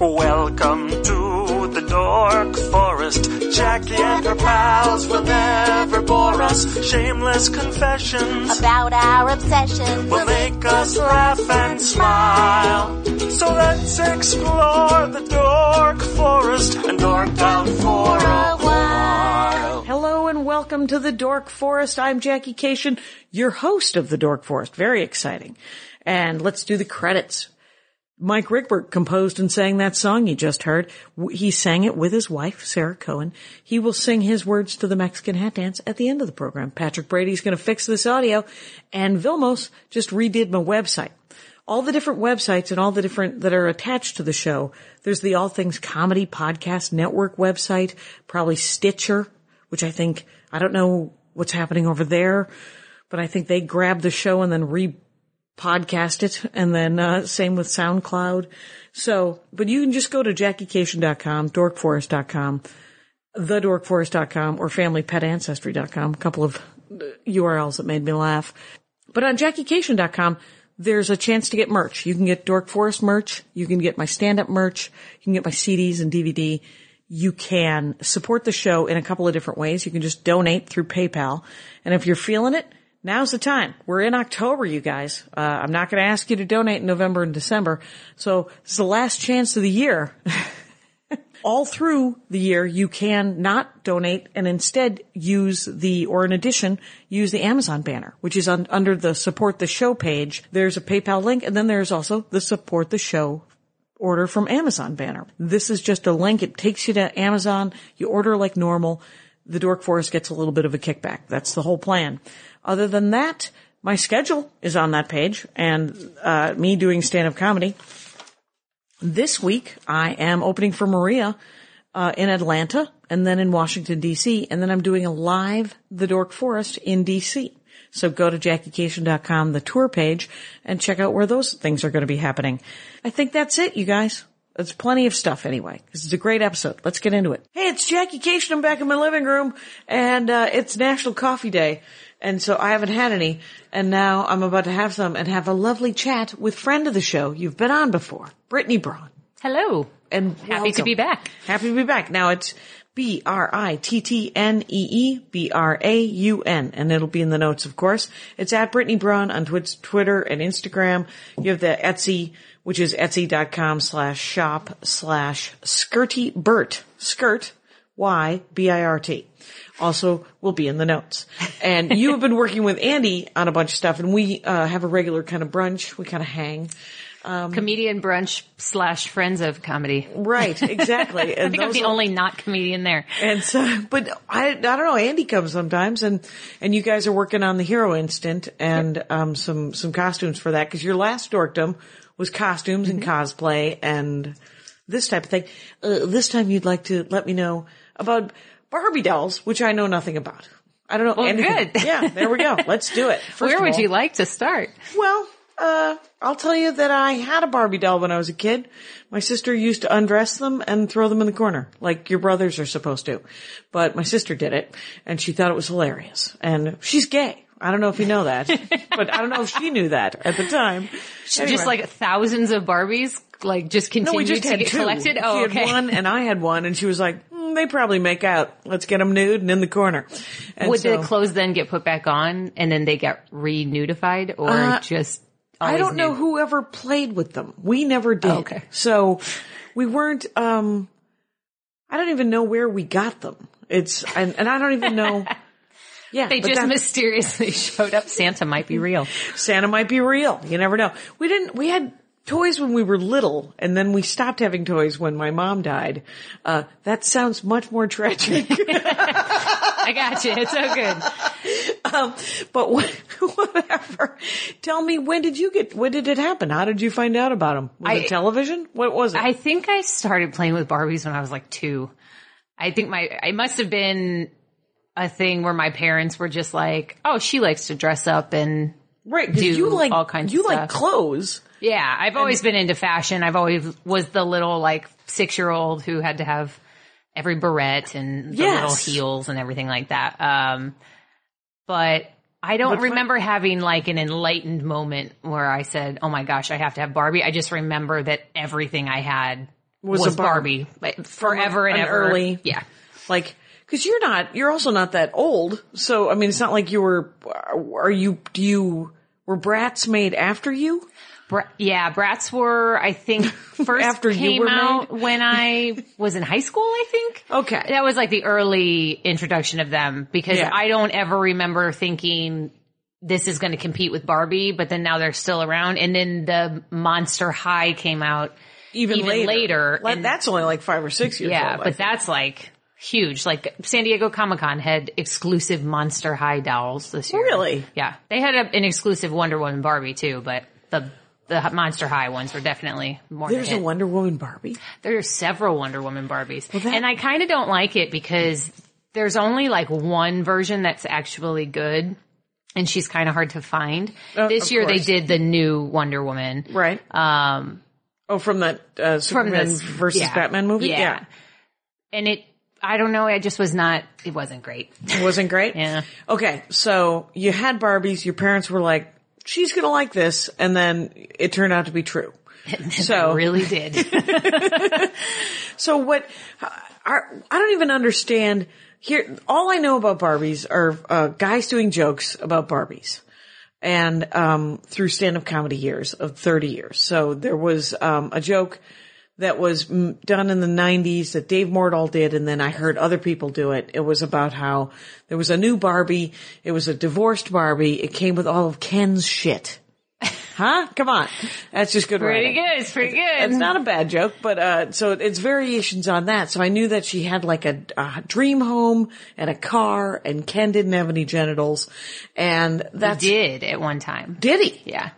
Welcome to the Dork Forest. Jackie and her pals will never bore us. Shameless confessions about our obsession. will make us laugh and smile. So let's explore the Dork Forest and dork out for a while. Hello and welcome to the Dork Forest. I'm Jackie Kashian, your host of the Dork Forest. Very exciting. And let's do the credits. Mike Ruekberg composed and sang that song you just heard. He sang it with his wife, Sarah Cohen. He will sing his words to the Mexican hat dance at the end of the program. Patrick Brady's going to fix this audio and Vilmos just redid my website. All the different websites and all the different that are attached to the show. There's the All Things Comedy Podcast Network website, probably Stitcher, which I think, I don't know what's happening over there, but I think they grabbed the show and then re podcast it and then uh, same with SoundCloud. So, but you can just go to jackiekashian.com, dorkforest.com, thedorkforest.com or familypetancestry.com, a couple of uh, URLs that made me laugh. But on jackiekashian.com, there's a chance to get merch. You can get Dork Forest merch. You can get my stand-up merch. You can get my CDs and DVD. You can support the show in a couple of different ways. You can just donate through PayPal. And if you're feeling it, now's the time. We're in October, you guys. Uh, I'm not going to ask you to donate in November and December. So it's the last chance of the year. all through the year, you can not donate and instead use the, or in addition, use the Amazon banner, which is on, under the support the show page. There's a PayPal link and then there's also the support the show order from Amazon banner. This is just a link. It takes you to Amazon. You order like normal. The Dork Forest gets a little bit of a kickback. That's the whole plan. Other than that, my schedule is on that page and, uh, me doing stand-up comedy. This week, I am opening for Maria uh, in Atlanta and then in Washington, D.C., and then I'm doing a live The Dork Forest in D.C. So go to jackiekashian.com, the tour page, and check out where those things are going to be happening. I think that's it, you guys. It's plenty of stuff anyway, because it's a great episode. Let's get into it. Hey, it's Jackie Kashian. I'm back in my living room, and uh, it's National Coffee Day. And so I haven't had any, and now I'm about to have some and have a lovely chat with friend of the show you've been on before, Brittnee Braun. Hello. And Happy to be back. Happy to be back. Now it's B R I T T N E E B R A U N, and it'll be in the notes, of course. It's at Brittnee Braun on Twitter and Instagram. You have the Etsy, which is etsy.com slash shop slash skirty Bert. Skirt, Y B I R T. Also will be in the notes. And you have been working with Andy on a bunch of stuff, and we uh, have a regular kind of brunch. We kind of hang. Comedian brunch slash friends of comedy. Right, exactly. I think I'm the are- only not comedian there. And so, but I, I don't know. Andy comes sometimes, and and you guys are working on the Hero Instant and um some some costumes for that because your last dorkdom was costumes and cosplay and this type of thing. Uh, this time, you'd like to let me know about Barbie dolls, which I know nothing about. I don't know Well, anything. good. Yeah, there we go. Let's do it. First Where would all- you like to start? well, uh, I'll tell you that I had a Barbie doll when I was a kid. My sister used to undress them and throw them in the corner, like your brothers are supposed to. But my sister did it, and she thought it was hilarious. And she's gay. I don't know if you know that, but I don't know if she knew that at the time. Anyway. Just like thousands of Barbies, like just continued no, we just to had get two. collected. She Oh, had okay. one, and I had one, and she was like, "Hmm, "They probably make out. Let's get them nude and in the corner." And Would so- the clothes then get put back on and then they get re-nudified or Uh, just? I don't know nude? whoever played with them. We never did. Oh, okay. So we weren't, um, I don't even know where we got them. It's, and, and I don't even know. Yeah. They just mysteriously showed up. Santa might be real. Santa might be real. You never know. We didn't, we had toys when we were little and then we stopped having toys when my mom died. Uh, that sounds much more tragic. I got you. It's so good. um, but what, whatever. Tell me, when did you get, when did it happen? How did you find out about them? Was I- it television? What was it? I think I started playing with Barbies when I was like two. I think my, I must have been a thing where my parents were just like, oh, she likes to dress up and Right, 'cause do you like all kinds of you like clothes. Yeah, I've always been into fashion. I've always was the little like six year old who had to have every barrette and the Yes. little heels and everything like that. Um, but I don't remember having like an enlightened moment where I said, "Oh my gosh, I have to have Barbie." I just remember that everything I had Was was, a Barbie. Barbie, like, forever and an ever. early- yeah. Like, cause you're not, you're also not that old. So, I mean, it's not like you were, are you, do you, were Bratz made after you? Bra- yeah, Bratz were, I think, first After you came were out when I was in high school, I think. Okay. That was like the early introduction of them because Yeah. I don't ever remember thinking this is going to compete with Barbie, but then now they're still around. And then the Monster High came out. Even, Even later. later, that's only like five or six years Yeah, old. But that's like huge. Like San Diego Comic Con had exclusive Monster High dolls this year. Really? Yeah. They had a, an exclusive Wonder Woman Barbie too, but the the Monster High ones were definitely more. There's a. Wonder Woman Barbie. There are several Wonder Woman Barbies. that- and I kind of don't like it because there's only like one version that's actually good. And she's kind of hard to find. Uh, this year course. they did the new Wonder Woman. Right. Um, oh, from that, uh, from Superman this versus yeah, Batman movie? Yeah. And it, I don't know, I just was not, it wasn't great. It wasn't great? Yeah. Okay, so you had Barbies, your parents were like, she's gonna like this, and then it turned out to be true. So, really did. so what, are, I don't even understand, here, all I know about Barbies are, uh, guys doing jokes about Barbies. And, um, through stand-up comedy years of 30 years. So there was, um, a joke that was done in the 90s that Dave Mordal did and then I heard other people do it. It was about how there was a new Barbie. It was a divorced Barbie. It came with all of Ken's shit. Huh? Come on. That's just good pretty writing. good. It's pretty good. It's not a bad joke, but uh so it's variations on that. So I knew that she had like a, a dream home and a car, and Ken didn't have any genitals, and that's did at one time. did he? Yeah.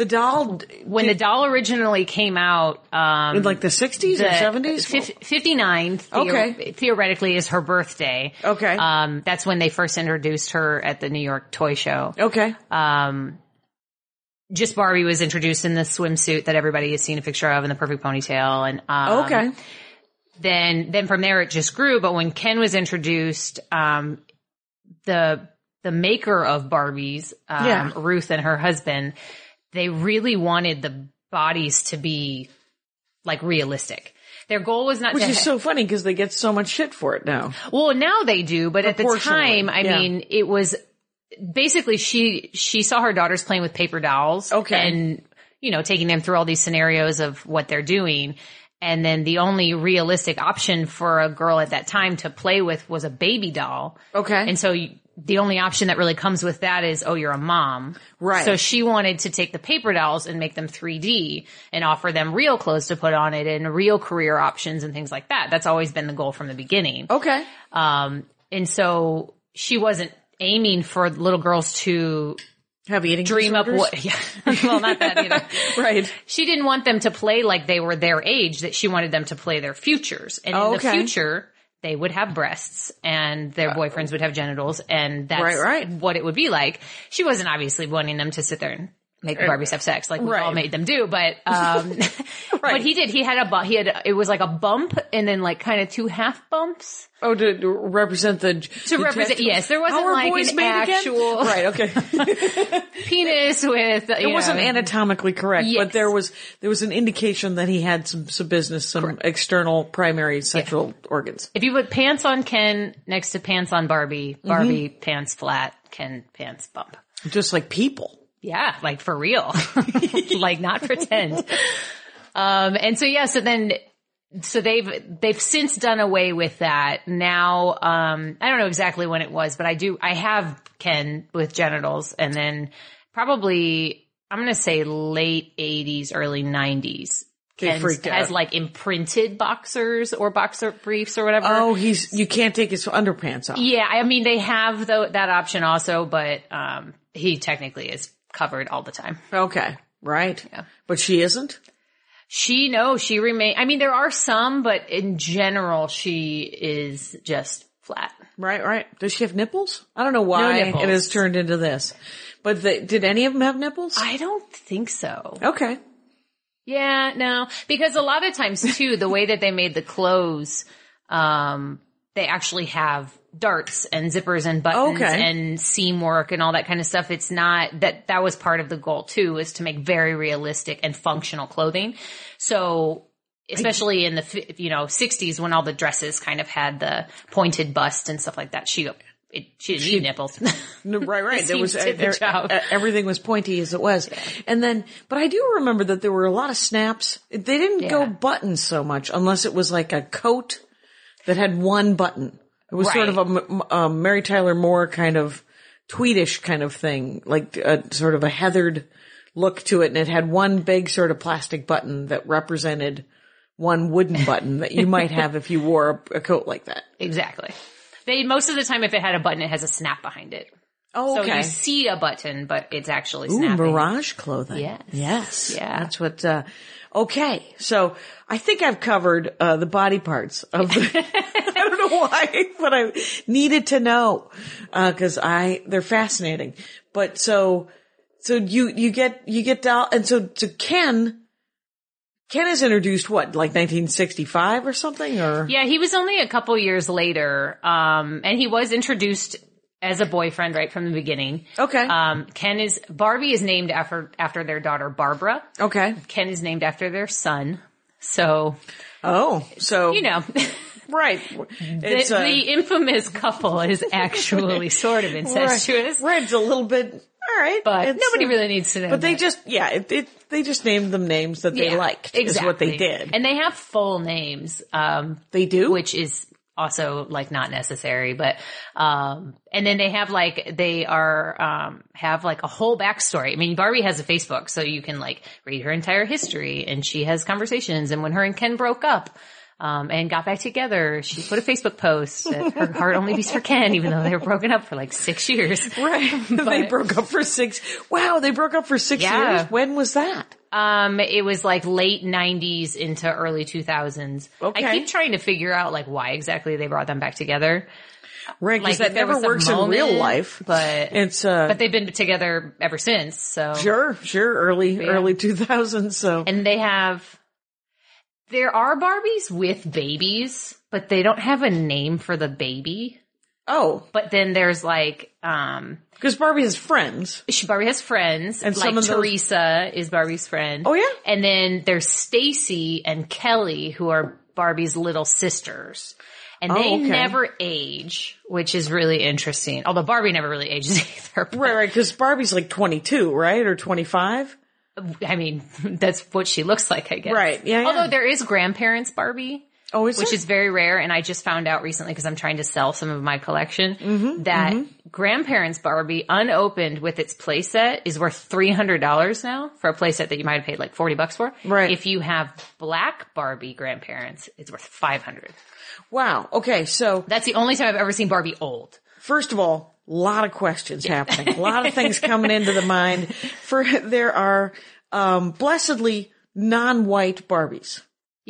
The doll When the doll originally came out, um, in like the sixties or seventies. fif- 59 theor- Okay. theoretically is her birthday. Okay. Um, that's when they first introduced her at the New York Toy Show. okay. Um, just Barbie was introduced in the swimsuit that everybody has seen a picture of and the perfect ponytail. And, um, Okay. then then from there it just grew. But when Ken was introduced, um, the the maker of Barbies, um, Yeah. Ruth and her husband, they really wanted the bodies to be like realistic. Their goal was not Which is so funny because they get so much shit for it now. well, now they do, but at the time, I yeah. mean, it was basically she she saw her daughters playing with paper dolls, Okay. and you know taking them through all these scenarios of what they're doing, and then the only realistic option for a girl at that time to play with was a baby doll, Okay. and so. The only option that really comes with that is, oh, you're a mom. Right. So she wanted to take the paper dolls and make them 3D and offer them real clothes to put on it and real career options and things like that. That's always been the goal from the beginning. Okay. Um, and so she wasn't aiming for little girls to Have eating dream up what, yeah, well, not that either. Right. She didn't want them to play like they were their age, that she wanted them to play their futures. And Oh, in okay. the future, they would have breasts and their uh, boyfriends would have genitals and that's Right, right. what it would be like. She wasn't obviously wanting them to sit there and make the Barbies have sex like we Right. all made them do, but, um, but he did, he had a, he had, it was like a bump and then like kind of two half bumps. Oh, to, to represent the To represent- yes, there wasn't are like boys an made again? actual- Right. Okay. Penis with, you It wasn't anatomically correct, but there was there was an indication that he had some some business, some external primary sexual organs. If you put pants on Ken next to pants on Barbie, Barbie pants flat, Ken pants bump. Just like people. Yeah, like for real. like not pretend. Um, and so yeah, so then, so they've, they've since done away with that. Now, um, I don't know exactly when it was, but I do, I have Ken with genitals and then probably, I'm going to say late eighties, early nineties. They Ken freaked has like imprinted boxers or boxer briefs or whatever. Oh, he's you can't take his underpants off. Yeah, I mean they have though that option also, but um, he technically is covered all the time. Okay, right. Yeah. But she isn't. She no, she remain. I mean, there are some, but in general, she is just flat. Right, right. Does she have nipples? I don't know why nipples. it has turned into this. But the, did any of them have nipples? I don't think so. okay. Yeah, no, because a lot of times too, the way that they made the clothes, um, they actually have darts and zippers and buttons Okay. and seam work and all that kind of stuff. It's not that that was part of the goal too, is to make very realistic and functional clothing. So especially in the you know 60s when all the dresses kind of had the pointed bust and stuff like that. She it, she didn't need nipples. No, right, right. There was did the job. er- everything was pointy as it was, and then, but I do remember that there were a lot of snaps. They didn't go buttons so much, unless it was like a coat that had one button. It was sort of a um, Mary Tyler Moore kind of tweedish kind of thing, like a sort of a heathered look to it, and it had one big sort of plastic button that represented one wooden button that you might have if you wore a, a coat like that. exactly. They most of the time, if it had a button, it has a snap behind it. Oh, So you see a button, but it's actually Ooh. Mirage clothing. Yes. Yes. Yeah. That's what, uh, okay. So I think I've covered, uh, the body parts of the, I don't know why, but I needed to know, uh, cause I, they're fascinating. But so, so you, you get, you get doll, and so, so Ken, Ken is introduced what, like 1965 or something, or? Yeah, he was only a couple years later, um, and he was introduced as a boyfriend right from the beginning. Okay. Um, Ken is Barbie is named after after their daughter Barbara. okay. Ken is named after their son. So Oh, so, you know, right. the, uh, the infamous couple is actually sort of incestuous, Right. It's a little bit, all right. but nobody uh, really needs to know. But they that. just, yeah, it, it, they just named them names that they Yeah, liked. exactly. Is what they did. and they have full names. Um, they do. which is also like not necessary, but, um, and then they have like, they are, um, have like a whole backstory. I mean, Barbie has a Facebook, so you can like read her entire history and she has conversations. And when her and Ken broke up, um, and got back together, she put a Facebook post that her heart only beats for Ken, even though they were broken up for like six years. right. they broke up for six. Wow, they broke up for six Yeah. years. When was that? Um, it was like late nineties into early two thousands. Okay. I keep trying to figure out like why exactly they brought them back together. Right, because Like, that never works in real life. but It's uh, but they've been together ever since. So sure, sure, early, Yeah. early two thousands. So and they have there are Barbies with babies, but they don't have a name for the baby. Oh, But then there's like um because Barbie has friends. she Barbie has friends, And like some of those- Teresa is Barbie's friend. Oh, yeah? and then there's Stacy and Kelly who are Barbie's little sisters. And Oh, they okay. never age, which is really interesting. Although Barbie never really ages either. but- Right, right. Because Barbie's like twenty two, right, or twenty five. I mean, that's what she looks like, I guess. Right, yeah, yeah. Although there is grandparents Barbie, Oh, is which there? is very rare. And I just found out recently because I'm trying to sell some of my collection Mm-hmm, that grandparents Barbie unopened with its playset is worth $300 now for a playset that you might have paid like 40 bucks for. Right. If you have black Barbie grandparents, it's worth 500. wow. Okay, so That's the only time I've ever seen Barbie old. First of all, a lot of questions happening. A lot of things coming into the mind. For there are um, blessedly non-white Barbies.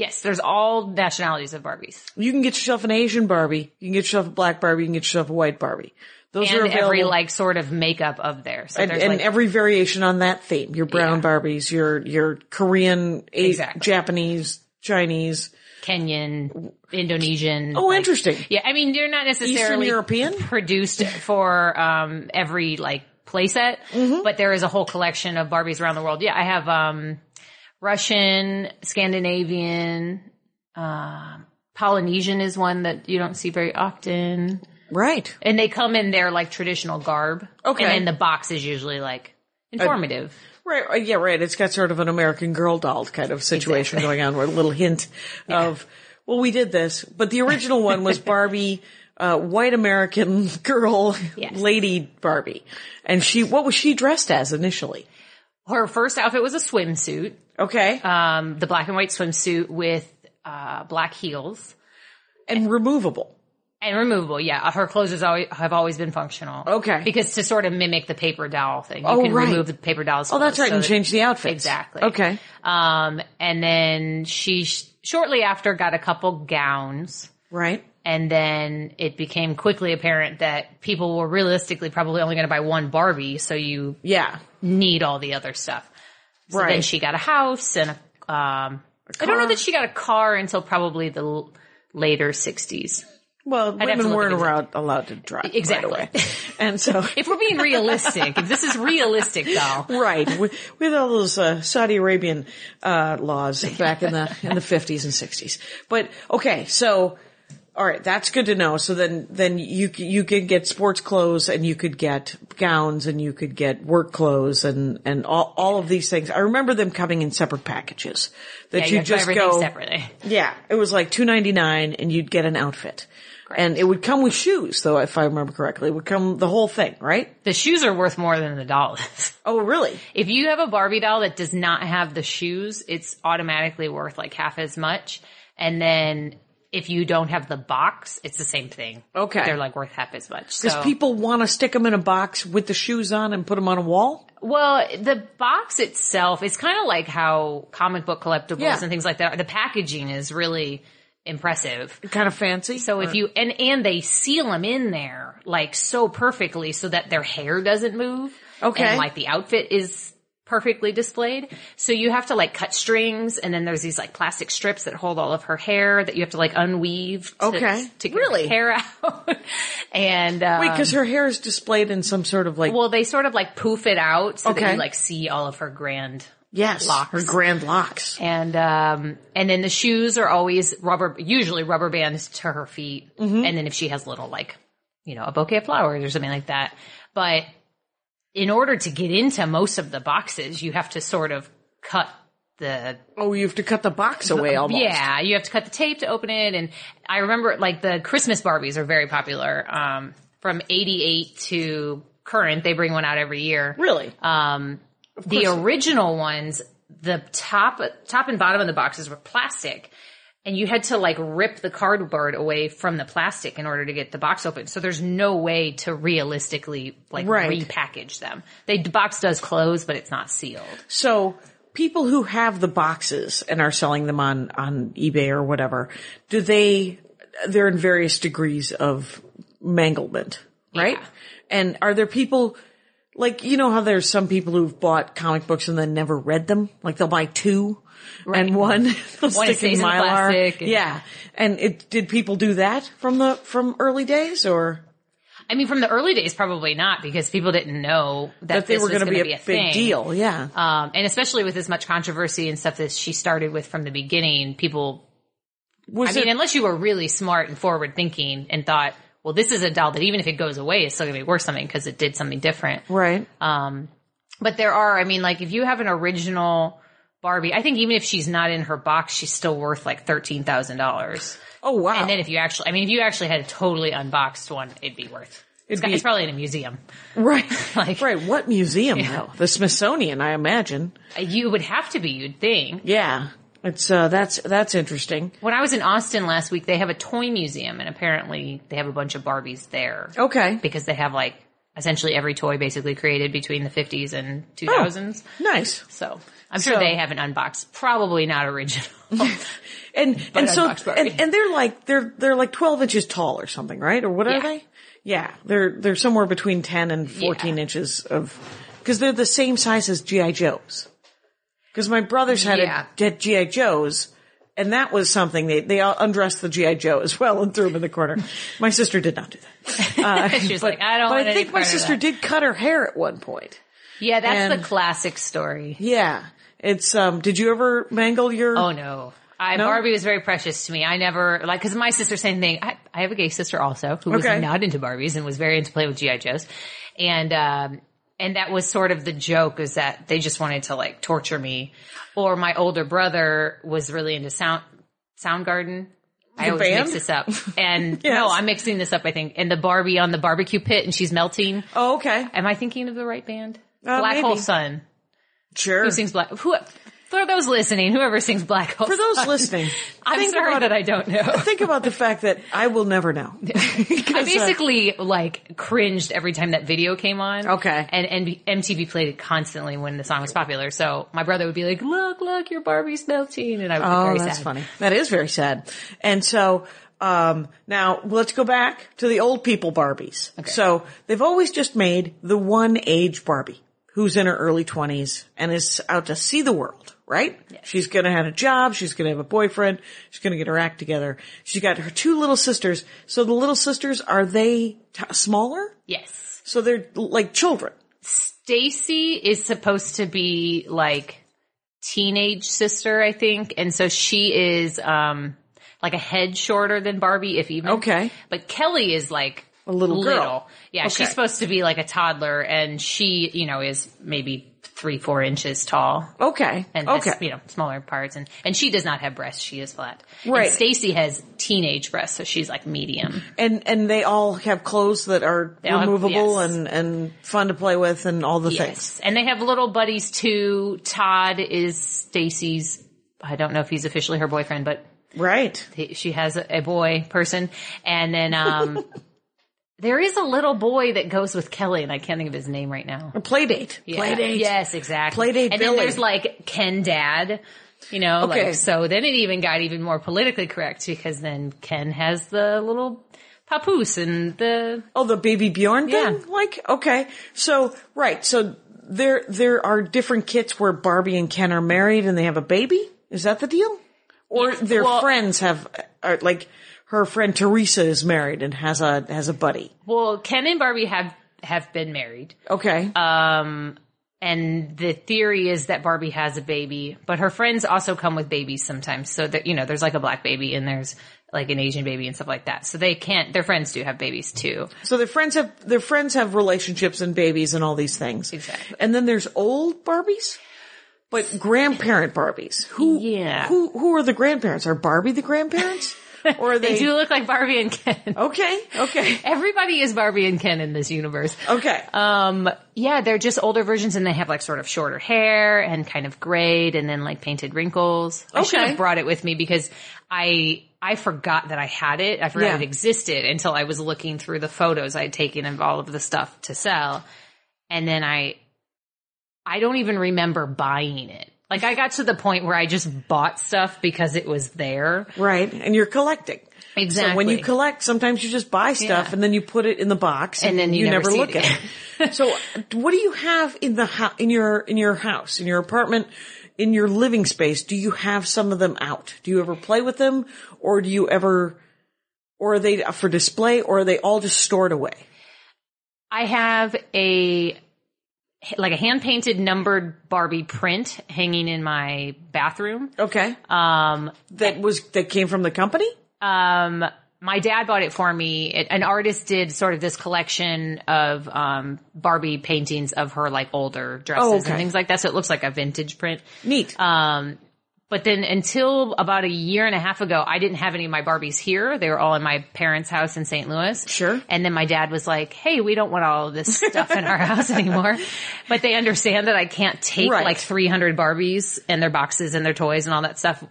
Yes, there's all nationalities of Barbies. You can get yourself an Asian Barbie. You can get yourself a black Barbie. You can get yourself a white Barbie. Those are And available. every like sort of makeup of there. So and, and like every variation on that theme. Your brown Yeah. Barbies, your your Korean, Exactly. Japanese, Chinese. Kenyan, Indonesian. Oh, like- interesting. Yeah, I mean, they're not necessarily European? produced for um every like playset, Mm-hmm. but there is a whole collection of Barbies around the world. Yeah, I have um Russian, Scandinavian, um Polynesian is one that you don't see very often. Right. And they come in their like traditional garb. Okay. And then the box is usually like informative. Right. uh, Yeah. Right. It's got sort of an American Girl doll kind of situation Exactly. going on, with a little hint of, well, we did this, but the original one was Barbie, uh, white American girl, Yes. lady Barbie, and she, what was she dressed as initially? Her first outfit was a swimsuit. Okay, um, the black and white swimsuit with uh, black heels and removable. and removable. Yeah, her clothes always, have always been functional. Okay. because to sort of mimic the paper doll thing, you Oh, can right. remove the paper doll's. Oh, that's right, and so change the outfit. Exactly. Okay. Um, and then she sh- shortly after got a couple gowns. Right. And then it became quickly apparent that people were realistically probably only going to buy one Barbie, so you Yeah. need all the other stuff. So Right. then she got a house and a, um, I don't know that she got a car until probably the l- later 60s. Well, to women weren't it. allowed, to drive. right Exactly. away. And so, If we're being realistic, if this is realistic though. right, with, with all those uh, Saudi Arabian uh, laws back in the in the fifties and sixties. But okay, so all right, that's good to know. So then, then you you could get sports clothes and you could get gowns and you could get work clothes and and all all of these things. I remember them coming in separate packages that Yeah, you you have to buy just go separately. Yeah, it was like two ninety nine, and you'd get an outfit, and it would come with shoes. Though, if I remember correctly, it would come the whole thing, right? The shoes are worth more than the doll is. Oh, really? If you have a Barbie doll that does not have the shoes, it's automatically worth like half as much. And then if you don't have the box, it's the same thing. Okay. They're like worth half as much. Because So, people want to stick them in a box with the shoes on and put them on a wall. well, the box itself is kind of like how comic book collectibles Yeah. and things like that. The packaging is really impressive. Kind of fancy. So if uh. you and and they seal them in there like so perfectly so that their hair doesn't move. Okay. And like the outfit is perfectly displayed. So you have to like cut strings and then there's these like plastic strips that hold all of her hair that you have to like unweave to, Okay. to get Really? hair out. and um, wait, because her hair is displayed in some sort of like well they sort of like poof it out so that you like see all of her grand yes, locks. her grand locks. and um and then the shoes are always rubber usually rubber bands to her feet Mm-hmm. and then if she has little like you know a bouquet of flowers or something like that but in order to get into most of the boxes you have to sort of cut the Oh, you have to cut the box away almost. yeah you have to cut the tape to open it and i remember like the christmas barbies are very popular um from 88 to current they bring one out every year Really? um, the original ones, the top, top and bottom of the boxes were plastic. And you had to like rip the cardboard away from the plastic in order to get the box open. So there's no way to realistically like Right. repackage them. They, the box does close, but it's not sealed. So people who have the boxes and are selling them on, on eBay or whatever, do they, they're in various degrees of manglement, right? Yeah. And are there people, like, you know how there's some people who've bought comic books and then never read them? Like they'll buy two and one, they'll One stick in mylar. and- yeah. And it, did people do that from the, from early days or I mean, from the early days, probably not because people didn't know that, that they this were was going to gonna be a, big thing. deal? Yeah. Um, and especially with as much controversy and stuff that she started with from the beginning, people Was I mean, unless you were really smart and forward thinking and thought, well, this is a doll that even if it goes away, it's still going to be worth something because it did something different. right. Um, but there are, I mean, like if you have an original Barbie, I think even if she's not in her box, she's still worth like thirteen thousand dollars. Oh, wow. And then if you actually, I mean, if you actually had a totally unboxed one, it'd be worth. It's, It'd be- it's probably in a museum. Right. Like- right. What museum though? The Smithsonian, I imagine. Uh, You would have to be, you'd think. Yeah. It's, uh, that's, that's interesting. When I was in Austin last week, they have a toy museum, and apparently they have a bunch of Barbies there. Okay. because they have like essentially every toy basically created between the 50s and 2000s. Nice. So I'm sure So- they have an unboxed, probably not original. And, and so, and, and they're like, they're, they're like 12 inches tall or something, right? Or what are Yeah. they? Yeah. They're, they're somewhere between 10 and 14 Yeah. inches of, cause they're the same size as G.I. Joe's. Cause my brothers had Yeah. a, had G.I. Joe's and that was something they, they undressed the G.I. Joe as well and threw him in the corner. My sister did not do that. Uh, She was but, like, I don't but I think my sister did cut her hair at one point. yeah, that's And- the classic story. Yeah. It's, um, did you ever mangle your? Oh no. I, No? Barbie was very precious to me. I never, like, cause my sister, same thing. I, I have a gay sister also who was not into Barbies and was very into playing with G.I. Joes. And, um, and that was sort of the joke is that they just wanted to like torture me. Or my older brother was really into Sound, Soundgarden. I The always band? mix this up. And Yes. no, I'm mixing this up, I think. And the Barbie on the barbecue pit and she's melting. Oh, okay. Am I thinking of the right band? Uh, Black maybe. Hole Sun. Sure. Who sings Black? Who? For those listening, whoever sings Black Hole For those Sun. listening, I'm think sorry about- that I don't know. think about the fact that I will never know. I uh, basically like cringed every time that video came on. Okay. And, and MTV played it constantly when the song was popular. So my brother would be like, look, look, your Barbie's melting. And I would be oh, very that's sad. funny. That is very sad. And so, um, now let's go back to the old people Barbies. So they've always just made the one age Barbie who's in her early twenties and is out to see the world, right? She's gonna have a job. She's gonna have a boyfriend. She's gonna get her act together. She's got her two little sisters. So the little sisters, are they t- smaller? Yes. So they're like children. Stacy is supposed to be like teenage sister, I think. And so she is, um, like a head shorter than Barbie, if even. Okay. But Kelly is like A little girl. Yeah. Okay. She's supposed to be like a toddler and she, you know, is maybe three, four inches tall. Okay. And okay. has, you know, smaller parts and, and she does not have breasts. She is flat. Right. Stacy has teenage breasts, so she's like medium. And and they all have clothes that are have- removable yes. and and fun to play with and all the things. And they have little buddies too. Todd is Stacy's, I don't know if he's officially her boyfriend, but Right. he- she has a, a boy person. And then, um, there is a little boy that goes with Kelly and I can't think of his name right now. A play date. Yeah. Play date. Yes, exactly. Playdate And Billy. then there's like Ken Dad. You know, Okay. like, so then it even got even more politically correct because then Ken has the little papoose and the, Oh, the baby Bjorn thing? Yeah. Like, okay. So, right. So there, there are different kits where Barbie and Ken are married and they have a baby? Is that the deal? Or their well- friends have, are like, her friend Teresa is married and has a, has a buddy. well, Ken and Barbie have, have been married. Okay. Um, and the theory is that Barbie has a baby, but her friends also come with babies sometimes. So that, you know, there's like a black baby and there's like an Asian baby and stuff like that. So they can't, their friends do have babies too. so their friends have, their friends have relationships and babies and all these things. Exactly. And then there's old Barbies? But grandparent Barbies. Who, Yeah. who, who are the grandparents? Are Barbie the grandparents? Or They they, do look like Barbie and Ken. okay, okay, Everybody is Barbie and Ken in this universe. okay. Um, yeah, they're just older versions and they have like sort of shorter hair and kind of grayed and then like painted wrinkles. I should have brought it with me because I, I forgot that I had it. I forgot Yeah. it existed until I was looking through the photos I had taken of all of the stuff to sell. And then I, I don't even remember buying it. Like I got to the point where I just bought stuff because it was there. Right. And you're collecting. Exactly. So when you collect, sometimes you just buy stuff Yeah. and then you put it in the box And then you never see look it at it. so what do you have in the house, in your, in your house, in your apartment, in your living space? Do you have some of them out? Do you ever play with them or do you ever, or are they for display or are they all just stored away? I have a like a hand painted numbered Barbie print hanging in my bathroom. Okay. Um, That was, that came from the company? um, my dad bought it for me. It, an artist did sort of this collection of um, Barbie paintings of her like older dresses Oh, okay. and things like that. So it looks like a vintage print. Neat. Um, but then until about a year and a half ago, I didn't have any of my Barbies here. They were all in my parents' house in St. Louis. Sure. And then my dad was like, Hey, we don't want all of this stuff in our house anymore. But they understand that I can't take Right. like 300 Barbies and their boxes and their toys and all that stuff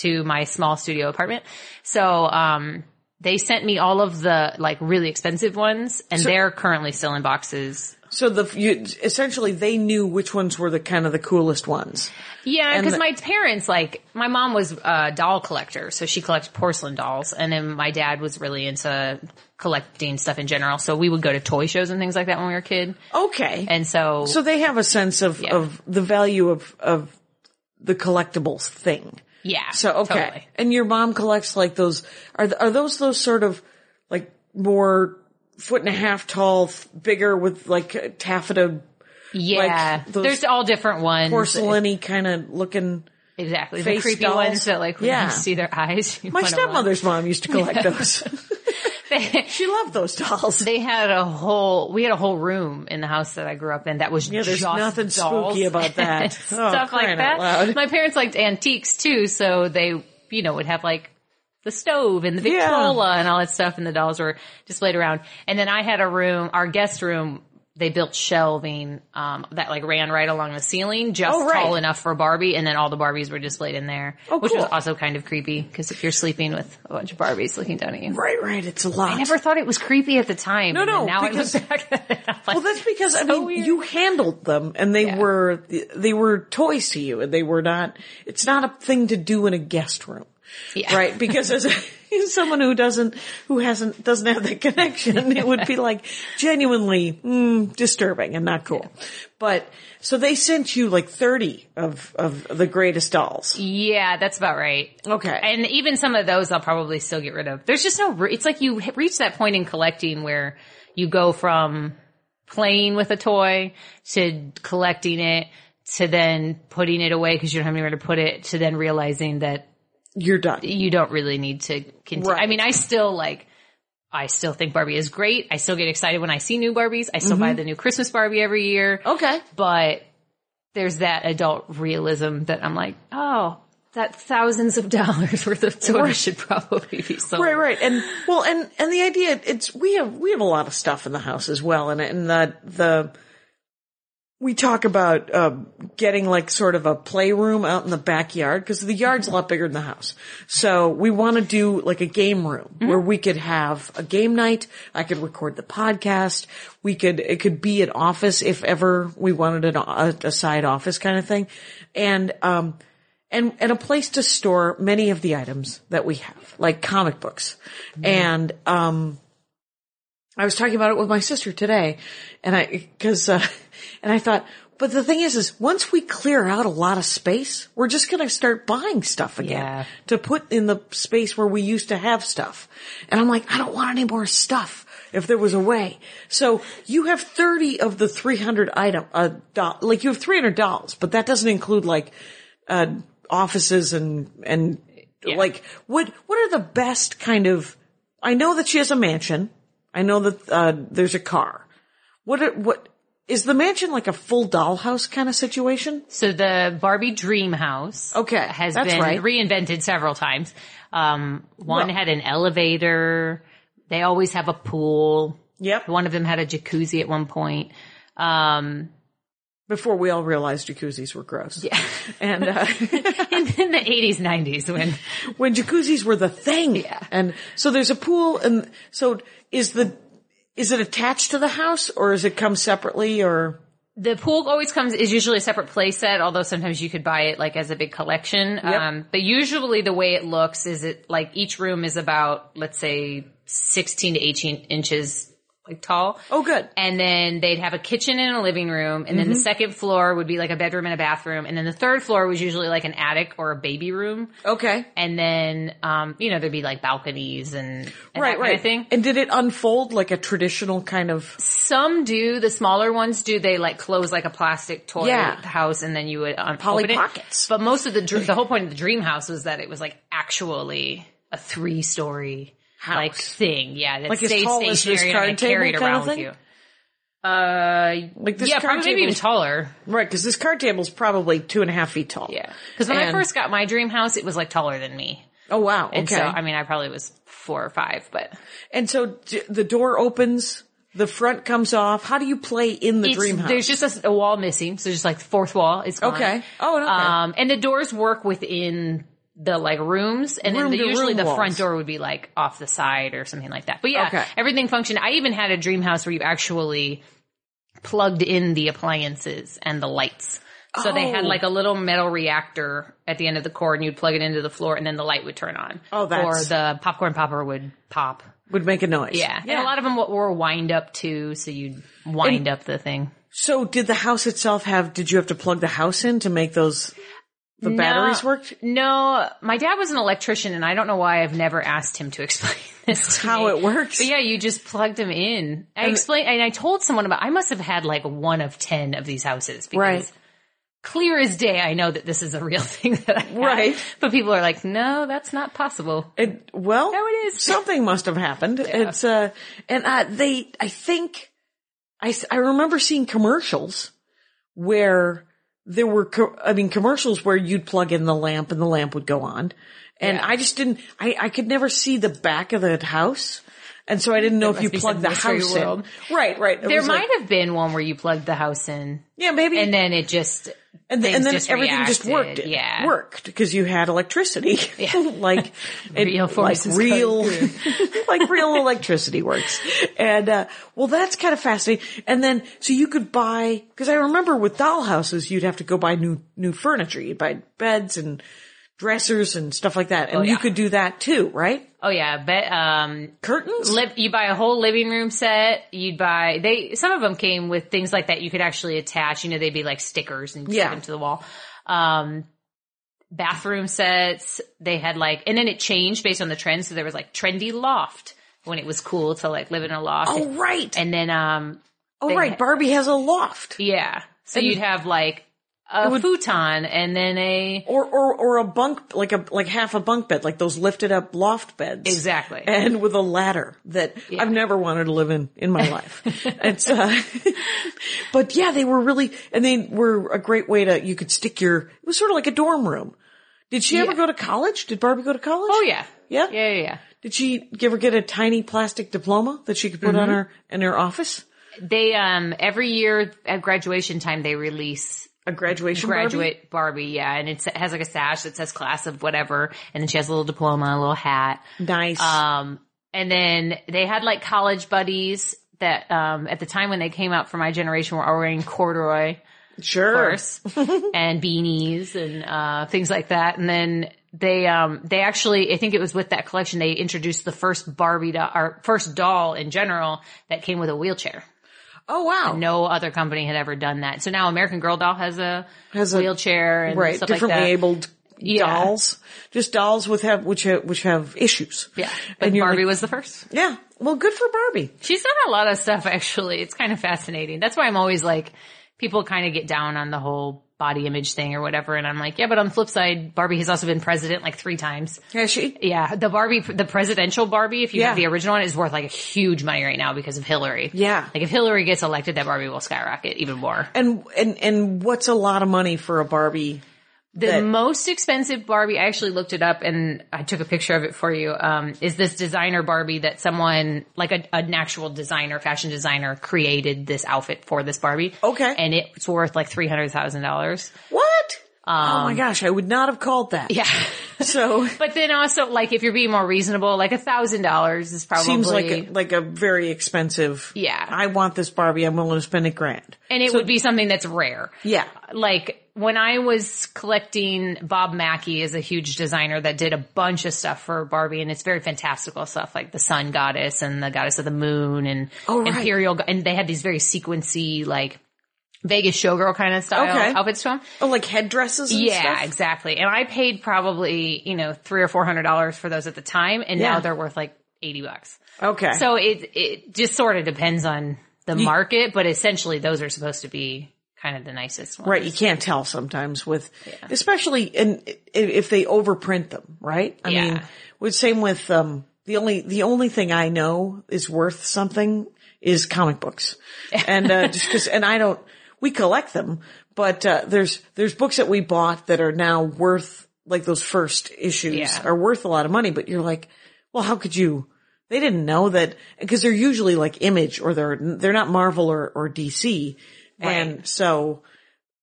to my small studio apartment. So, um, they sent me all of the like really expensive ones and they're currently still in boxes. So the, you, essentially they knew which ones were the kind of the coolest ones. Yeah, because my parents, like, my mom was a doll collector, so she collected porcelain dolls, and then my dad was really into collecting stuff in general. So we would go to toy shows and things like that when we were a kid, Okay. and so, So they have a sense of, Yeah. of the value of, of the collectibles thing. yeah. So, okay. totally. And your mom collects like those, are, th- are those those sort of like more foot and a half tall, bigger with like taffeta Yeah, those there's all different ones. porcelain kind of looking? exactly. The creepy dolls. ones that, like, when Yeah. you see their eyes. you My stepmother's mom used to collect those. They, she loved those dolls. they had a whole, we had a whole room in the house that I grew up in that was Yeah, there's just nothing dolls spooky about that. Oh, stuff like that. My parents liked antiques too, so they, you know, would have like the stove and the Yeah. Victrola and all that stuff, and the dolls were displayed around. And then I had a room, our guest room. They built shelving um, that like ran right along the ceiling, just Oh, right. tall enough for Barbie, and then all the Barbies were displayed in there, Oh, which was also kind of creepy because if you're sleeping with a bunch of Barbies looking down at you, right, right. It's a lot. I never thought it was creepy at the time. No, no, Now because- I look back at it. I'm like, Well, that's because I so mean weird. you handled them, and they Yeah. were they were toys to you, and they were not. It's not a thing to do in a guest room. Yeah. right? Because as, a, someone who doesn't, who hasn't, doesn't have that connection, it would be like genuinely mm, disturbing and not cool. But so they sent you like thirty of of the greatest dolls. Yeah, that's about right. Okay. And even some of those I'll probably still get rid of. There's just no, re- it's like you reach that point in collecting where you go from playing with a toy to collecting it to then putting it away because you don't have anywhere to put it to then realizing that You're done. you don't really need to continue. Right. I mean, I still like, I still think Barbie is great. I still get excited when I see new Barbies. I still buy mm-hmm. the new Christmas Barbie every year. Okay. But there's that adult realism that I'm like, oh, that thousands of dollars worth of toys should probably be sold. Right, right. And well, and, and the idea, it's, we have, we have a lot of stuff in the house as well. And, and the, the, we talk about, uh, getting like sort of a playroom out in the backyard because the yard's a lot bigger than the house. So we want to do like a game room where we could have a game night. I could record the podcast. We could, it could be an office if ever we wanted an, a, a side office kind of thing. And, um, and and a place to store many of the items that we have, like comic books. And um, I was talking about it with my sister today, and I because uh, and I thought, but the thing is, is once we clear out a lot of space, we're just going to start buying stuff again Yeah. to put in the space where we used to have stuff. And I'm like, I don't want any more stuff. If there was a way. So you have 30 of the 300 item, uh, doll, like you have 300 dolls, but that doesn't include like, uh, offices and, and like, what, what are the best kind of, I know that she has a mansion. I know that, uh, there's a car. What, are, what, is the mansion like a full dollhouse kind of situation? So the Barbie Dream House Okay, has been right. reinvented several times. Um, one Well- had an elevator. They always have a pool. Yep. One of them had a jacuzzi at one point. Um, Before we all realized jacuzzis were gross. Yeah. And, uh, in, in the 80s, 90s when when jacuzzis were the thing. Yeah. And so there's a pool and so is the, is it attached to the house or does it come separately or? the pool always comes is usually a separate play set, although sometimes you could buy it like as a big collection. Um, but usually the way it looks is it like each room is about let's say 16 to 18 inches like tall. Oh, good. And then they'd have a kitchen and a living room. And then the second floor would be like a bedroom and a bathroom. And then the third floor was usually like an attic or a baby room. Okay. And then, um, you know, there'd be like balconies and, and right, that right. kind of thing. And did it unfold like a traditional kind of? Some do. The smaller ones do. They like close like a plastic toy Yeah. house, and then you would um, Polly open it. Pockets. But most of the dr- the whole point of the dream house was that it was like actually a three story House. like thing. Yeah, that Like as tall as this card and table kind around of thing? you. Uh, Like this yeah, card probably maybe even taller. Right, because this card table is probably two and a half feet tall. Yeah, because when I first got my dream house, it was like taller than me, Oh wow. and okay. so I mean, I probably was four or five, but and so d- the door opens, the front comes off. How do you play in the It's- dream house? There's just a, a wall missing, so just like the fourth wall is gone. Okay. Oh, okay. Um, and the doors work within the like rooms, and Room then the, usually the walls. front door would be like off the side or something like that. But yeah, Okay. everything functioned. I even had a dream house where you actually plugged in the appliances and the lights. So they had Oh. like a little metal reactor at the end of the cord, and you'd plug it into the floor, and then the light would turn on. Oh, that's- or the popcorn popper would pop. Would make a noise. Yeah, and a lot of them were wind up too, so you'd wind up the thing. So did the house itself have? Did you have to plug the house in to make those the batteries worked? No, my dad was an electrician, and I don't know why I've never asked him to explain this. To How me. it works? But yeah, you just plugged them in. I explained, and I told someone about. I must have had like one of ten of these houses, because Right. Clear as day, I know that this is a real thing that I had. Right. But people are like, "No, that's not possible." It, well, No, it is. Something must have happened. It's uh, and uh, they, I think, I, I remember seeing commercials where there were, co- I mean, commercials where you'd plug in the lamp and the lamp would go on, and I just didn't, I I could never see the back of the house, and so I didn't know if you plugged the house world. in. Right, right. It There might like- have been one where you plugged the house in, yeah, maybe, and then it just and, things and then everything just worked. reacted. Yeah. worked because you had electricity. Yeah. like it- Real like real, like real electricity works. And uh, well, that's kind of fascinating. And then so you could buy because I remember with dollhouses you'd have to go buy new new furniture. You'd buy beds and dressers and stuff like that. And you yeah. could do that too, right? Oh yeah, but um, Curtains? Li- you buy a whole living room set. You'd buy they. Some of them came with things like that you could actually attach. You know, they'd be like stickers and Yeah. stick them to the wall. Um, bathroom sets. They had like, and then it changed based on the trends. So there was like trendy loft when it was cool to like live in a loft. oh, right. And then um, oh, right. Barbie has a loft. yeah. So And- you'd have like a would- futon and then a Or, or, or a bunk, like a, like half a bunk bed, like those lifted up loft beds. exactly. And with a ladder that I've never wanted to live in in my life. it's, uh, but yeah, they were really, and they were a great way to, you could stick your, it was sort of like a dorm room. Did she ever go to college? Did Barbie go to college? oh yeah. Yeah? Yeah. Yeah. yeah. Did she ever get a tiny plastic diploma that she could put on Mm-hmm. her, in her office? They um every year at graduation time they release A graduation Barbie? graduate Barbie? yeah, and it has like a sash that says class of whatever, and then she has a little diploma, a little hat. Nice. Um, and then they had like college buddies that um at the time when they came out for my generation were all wearing corduroy sure. course, and beanies and uh, things like that. And then they um, they actually, I think it was with that collection, they introduced the first Barbie doll, or first doll in general that came with a wheelchair. Oh wow. No other company had ever done that. So now American Girl doll has a Has a- wheelchair and right. stuff like Differently that. abled Yeah. dolls. Just dolls with have, which have, which have issues. Yeah, but And Barbie like- was the first. Yeah. Well, good for Barbie. She's done a lot of stuff actually. It's kind of fascinating. That's why I'm always like, people kind of get down on the whole body image thing or whatever. And I'm like, yeah, but on the flip side, Barbie has also been president like three times. Has she? Yeah, the Barbie, the presidential Barbie, if you Yeah. have the original one, is worth like a huge money right now because of Hillary. Yeah. Like if Hillary gets elected, that Barbie will skyrocket even more. And, and, and what's a lot of money for a Barbie? The that- most expensive Barbie, I actually looked it up and I took a picture of it for you, um, is this designer Barbie that someone, like a, an actual designer, fashion designer created this outfit for this Barbie. Okay. And it's worth like $300,000. What? oh my gosh. I would not have called that. Um, Yeah. So But then also, like, if you're being more reasonable, like a thousand dollars is probably seems like a, like a very expensive. Yeah. I want this Barbie. I'm willing to spend a grand. and it would be something that's rare. Yeah. Like when I was collecting, Bob Mackie is a huge designer that did a bunch of stuff for Barbie, and it's very fantastical stuff, like the Sun Goddess and the Goddess of the Moon and Oh, right. Imperial, and they had these very sequency, like Vegas showgirl kind of style Okay. outfits to them. Oh, like headdresses and Yeah, stuff? exactly. And I paid probably, you know, three or four hundred dollars for those at the time, and Yeah. now they're worth like eighty bucks. Okay. So it it just sort of depends on the market, but essentially those are supposed to be kind of the nicest ones. Right, you can't tell sometimes with, especially and if they overprint them, right? I Yeah. mean, with same with um the only the only thing I know is worth something is comic books, and uh, just because and I don't we collect them, but uh, there's there's books that we bought that are now worth like those first issues Yeah. are worth a lot of money, but you're like, well, how could you? They didn't know that because they're usually like Image or they're they're not Marvel or, or DC, and so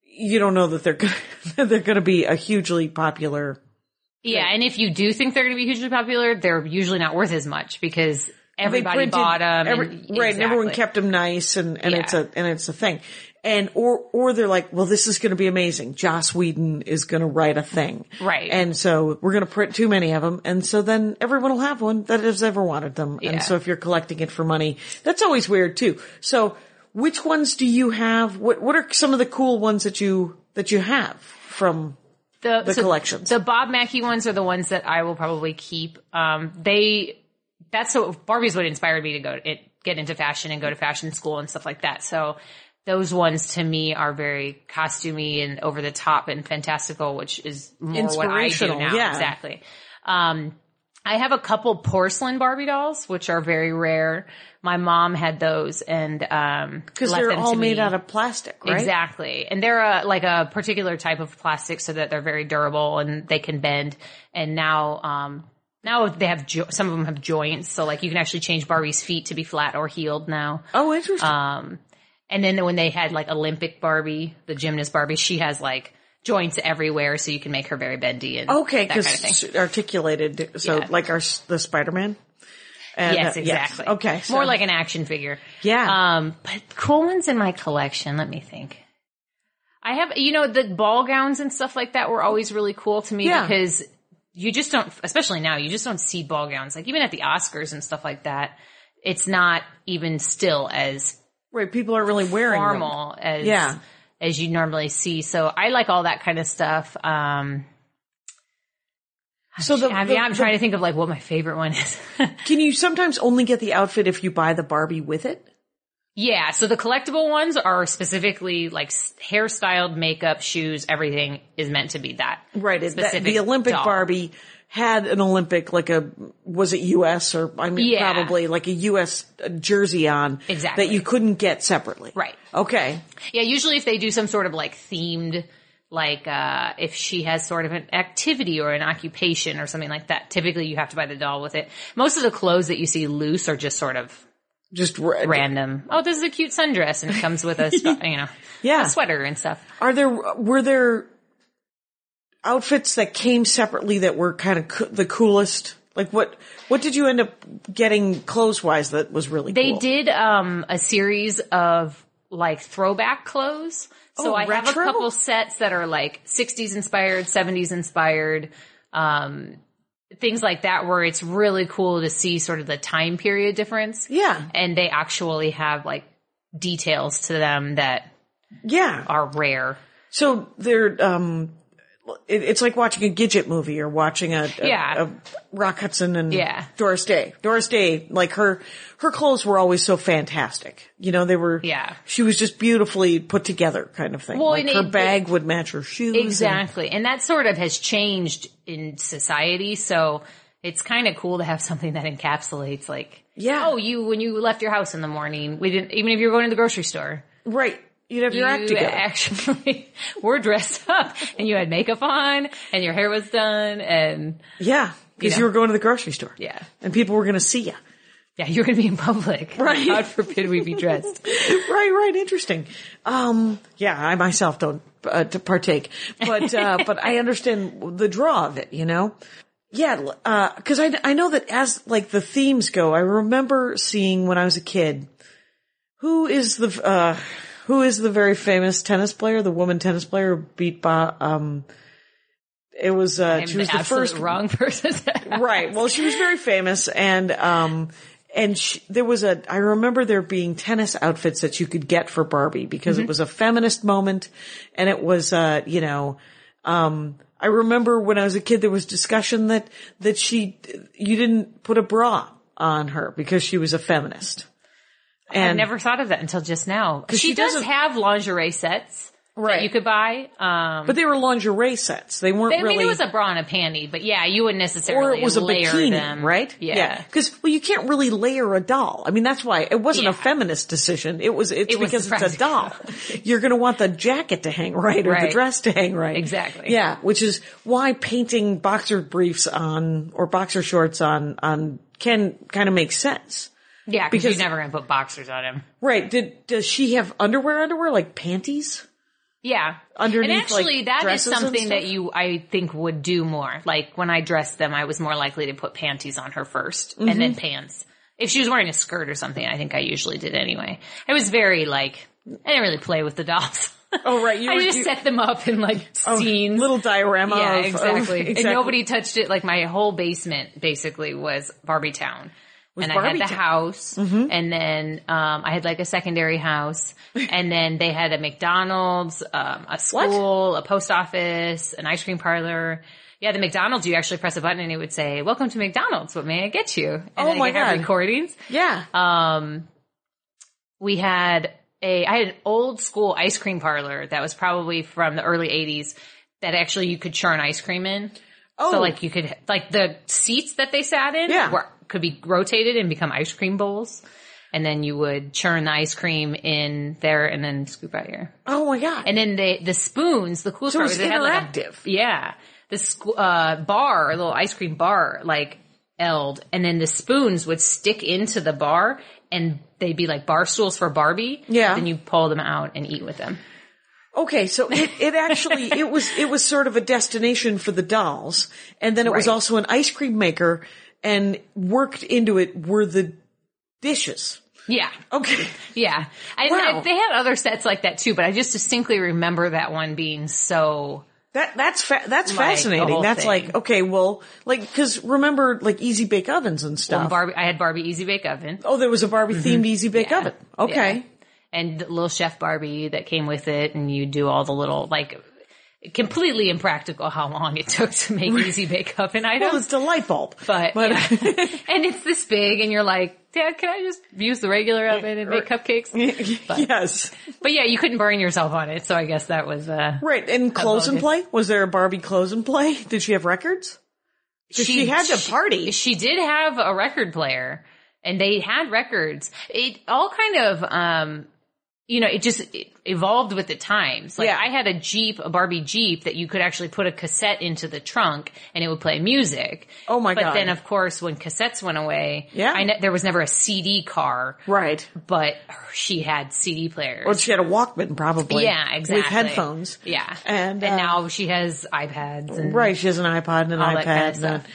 you don't know that they're gonna, that they're going to be a hugely popular. Yeah, and if you do think they're going to be hugely popular, they're usually not worth as much because everybody printed bought them. every- right, and everyone kept them nice, and and it's a and it's a thing. And or or they're like, well, this is going to be amazing. Joss Whedon is going to write a thing, Right. And so we're going to print too many of them, and so then everyone will have one that has ever wanted them. Yeah. And so if you're collecting it for money, that's always weird too. So which ones do you have? What what are some of the cool ones that you that you have from? the, the collections. The Bob Mackie ones are the ones that I will probably keep. Um, they that's so Barbie's what inspired me to go it, get into fashion and go to fashion school and stuff like that. So those ones to me are very costumey and over the top and fantastical, which is more what I do now. yeah. Exactly. Um, I have a couple porcelain Barbie dolls, which are very rare. My mom had those and, um, left they're all made me. out of plastic, right? Exactly. And they're a, like a particular type of plastic so that they're very durable and they can bend. And now, um, now they have, jo- some of them have joints. So like you can actually change Barbie's feet to be flat or healed now. Oh, interesting. Um, and then when they had like Olympic Barbie, the gymnast Barbie, she has like joints everywhere so you can make her very bendy and okay, that kind of thing. because articulated. So Yeah. like our the Spider Man. Yes, exactly. Okay, so- More like an action figure. Yeah. Um, but cool ones in my collection. Let me think. I have, you know, the ball gowns and stuff like that were always really cool to me Yeah. because you just don't, especially now, you just don't see ball gowns. Like even at the Oscars and stuff like that, it's not even still as Right. People aren't really wearing them. formal as Yeah. As you normally see. So I like all that kind of stuff. Um, So the, I the- mean, I'm the- trying to think of like what my favorite one is. can you sometimes only get the outfit if you buy the Barbie with it? yeah. So the collectible ones are specifically like hairstyled, makeup, shoes, everything is meant to be that. Right. it- that- the Olympic doll. Barbie had an Olympic, like a, was it US or, I mean, Yeah. probably like a US jersey on. Exactly. That you couldn't get separately. Right. Okay. Yeah, usually if they do some sort of like themed, like uh if she has sort of an activity or an occupation or something like that, typically you have to buy the doll with it. Most of the clothes that you see loose are just sort of Just ra- random. Oh, this is a cute sundress and it comes with a, you know, Yeah. a sweater and stuff. Are there, were there outfits that came separately that were kind of co- the coolest? Like what, what did you end up getting clothes wise that was really cool? They cool? did um a series of like throwback clothes. So Oh, I have a couple sets that are like 60s inspired, 70s inspired, um things like that where it's really cool to see sort of the time period difference. Yeah. And they actually have like details to them that Yeah. are rare. So they're, um, it's like watching a Gidget movie or watching a, a, Yeah. a Rock Hudson and Yeah. Doris Day. Doris Day, like her, her clothes were always so fantastic. You know, they were, Yeah. she was just beautifully put together kind of thing. Well, like and her it- bag would match her shoes. and- Exactly. And that sort of has changed in society. So it's kind of cool to have something that encapsulates like, Yeah. oh, you, when you left your house in the morning, we didn't, even if you were going to the grocery store, right. You'd have your act together. actually were dressed up and you had makeup on and your hair was done and yeah. Because you, know. were going to the grocery store. yeah. And people were going to see you. Yeah, you're going to be in public. Right. God forbid we be dressed. right, right. Interesting. Um, yeah, I myself don't uh, to partake, but uh, but I understand the draw of it. You know. Yeah, uh, cause I, I know that as like the themes go, I remember seeing when I was a kid, who is the, uh, who is the very famous tennis player, the woman tennis player who beat by, um, it was, uh, she was the the first wrong person. right. Well, she was very famous and, um, and she, there was a, I remember there being tennis outfits that you could get for Barbie because Mm-hmm. it was a feminist moment and it was, uh, you know, um, I remember when I was a kid, there was discussion that, that she, you didn't put a bra on her because she was a feminist. I've never thought of that until just now. She, she does have lingerie sets that Right. you could buy. Um, but they were lingerie sets. They weren't I mean, really. it was a bra and a panty, but yeah, you wouldn't necessarily or it was a bikini, them, right? Yeah. Because well, you can't really layer a doll. I mean, that's why it wasn't Yeah. a feminist decision. It was. It's It was because it's a doll. You're going to want the jacket to hang right or the dress to hang right. Exactly. Yeah, which is why painting boxer briefs on or boxer shorts on on can kind of make sense. Yeah, because you're never going to put boxers on him. Right? Did does she have underwear? Underwear like panties? Yeah. Underneath, and actually like, that is something that you, I think would do more. Like when I dressed them, I was more likely to put panties on her 1st and Mm-hmm. then pants. If she was wearing a skirt or something, I think I usually did anyway. I was very like, I didn't really play with the dolls. Oh, right. You I were- just you- set them up in like Oh, scenes. little diorama. yeah, of- of- exactly. exactly. And nobody touched it. Like my whole basement basically was Barbie Town. And I had Barbie the house, and then um, I had like a secondary house, and then they had a McDonald's, um, a school, a post office, an ice cream parlor. Yeah, the McDonald's, you actually press a button and it would say, "Welcome to McDonald's. What may I get you?" And Oh then my God. recordings. Yeah. Um, we had a, I had an old school ice cream parlor that was probably from the early '80s that actually you could churn ice cream in. oh, So like you could like the seats that they sat in Yeah. were, could be rotated and become ice cream bowls. And then you would churn the ice cream in there and then scoop out your. oh my god. And then the the spoons, the cool So part was they had like a- yeah, the squ- uh, bar, a little ice cream bar, like eld, and then the spoons would stick into the bar, and they'd be like bar stools for Barbie. Yeah. Then you pull them out and eat with them. Okay, so it, it actually it was it was sort of a destination for the dolls, and then it was also an ice cream maker, and worked into it were the dishes. Yeah. Okay, Yeah. I, Wow. I- they had other sets like that too, but I just distinctly remember that one being so That that's fa- that's Like, fascinating. That's thing. like okay, well, like because remember like easy bake ovens and Well, stuff. Barbie, I had Barbie Easy Bake Oven. oh, there was a Barbie mm-hmm. themed easy bake Yeah. oven. Okay, Yeah. And little Chef Barbie that came with it, and you do all the little like completely impractical how long it took to make Easy Bake Oven items. well, it's the light bulb, but, but yeah. and it's this big, and you're like, Dad, can I just use the regular oven and make cupcakes? yes, But yeah, you couldn't burn yourself on it, so I guess that was uh right. And clothes and play. Was there a Barbie clothes and play? Did she have records? 'Cause she, had to party. She did have a record player, and they had records. It all kind of, um, you know, it just it evolved with the times. Like Yeah. I had a Jeep, a Barbie Jeep that you could actually put a cassette into the trunk and it would play music. Oh my but God. But then of course when cassettes went away, Yeah. I ne- there was never a CD car, right. but she had CD players. Or she had a Walkman probably. yeah, exactly. With headphones. Yeah. And, and uh, now she has iPads and Right. She has an iPod and an iPad and stuff.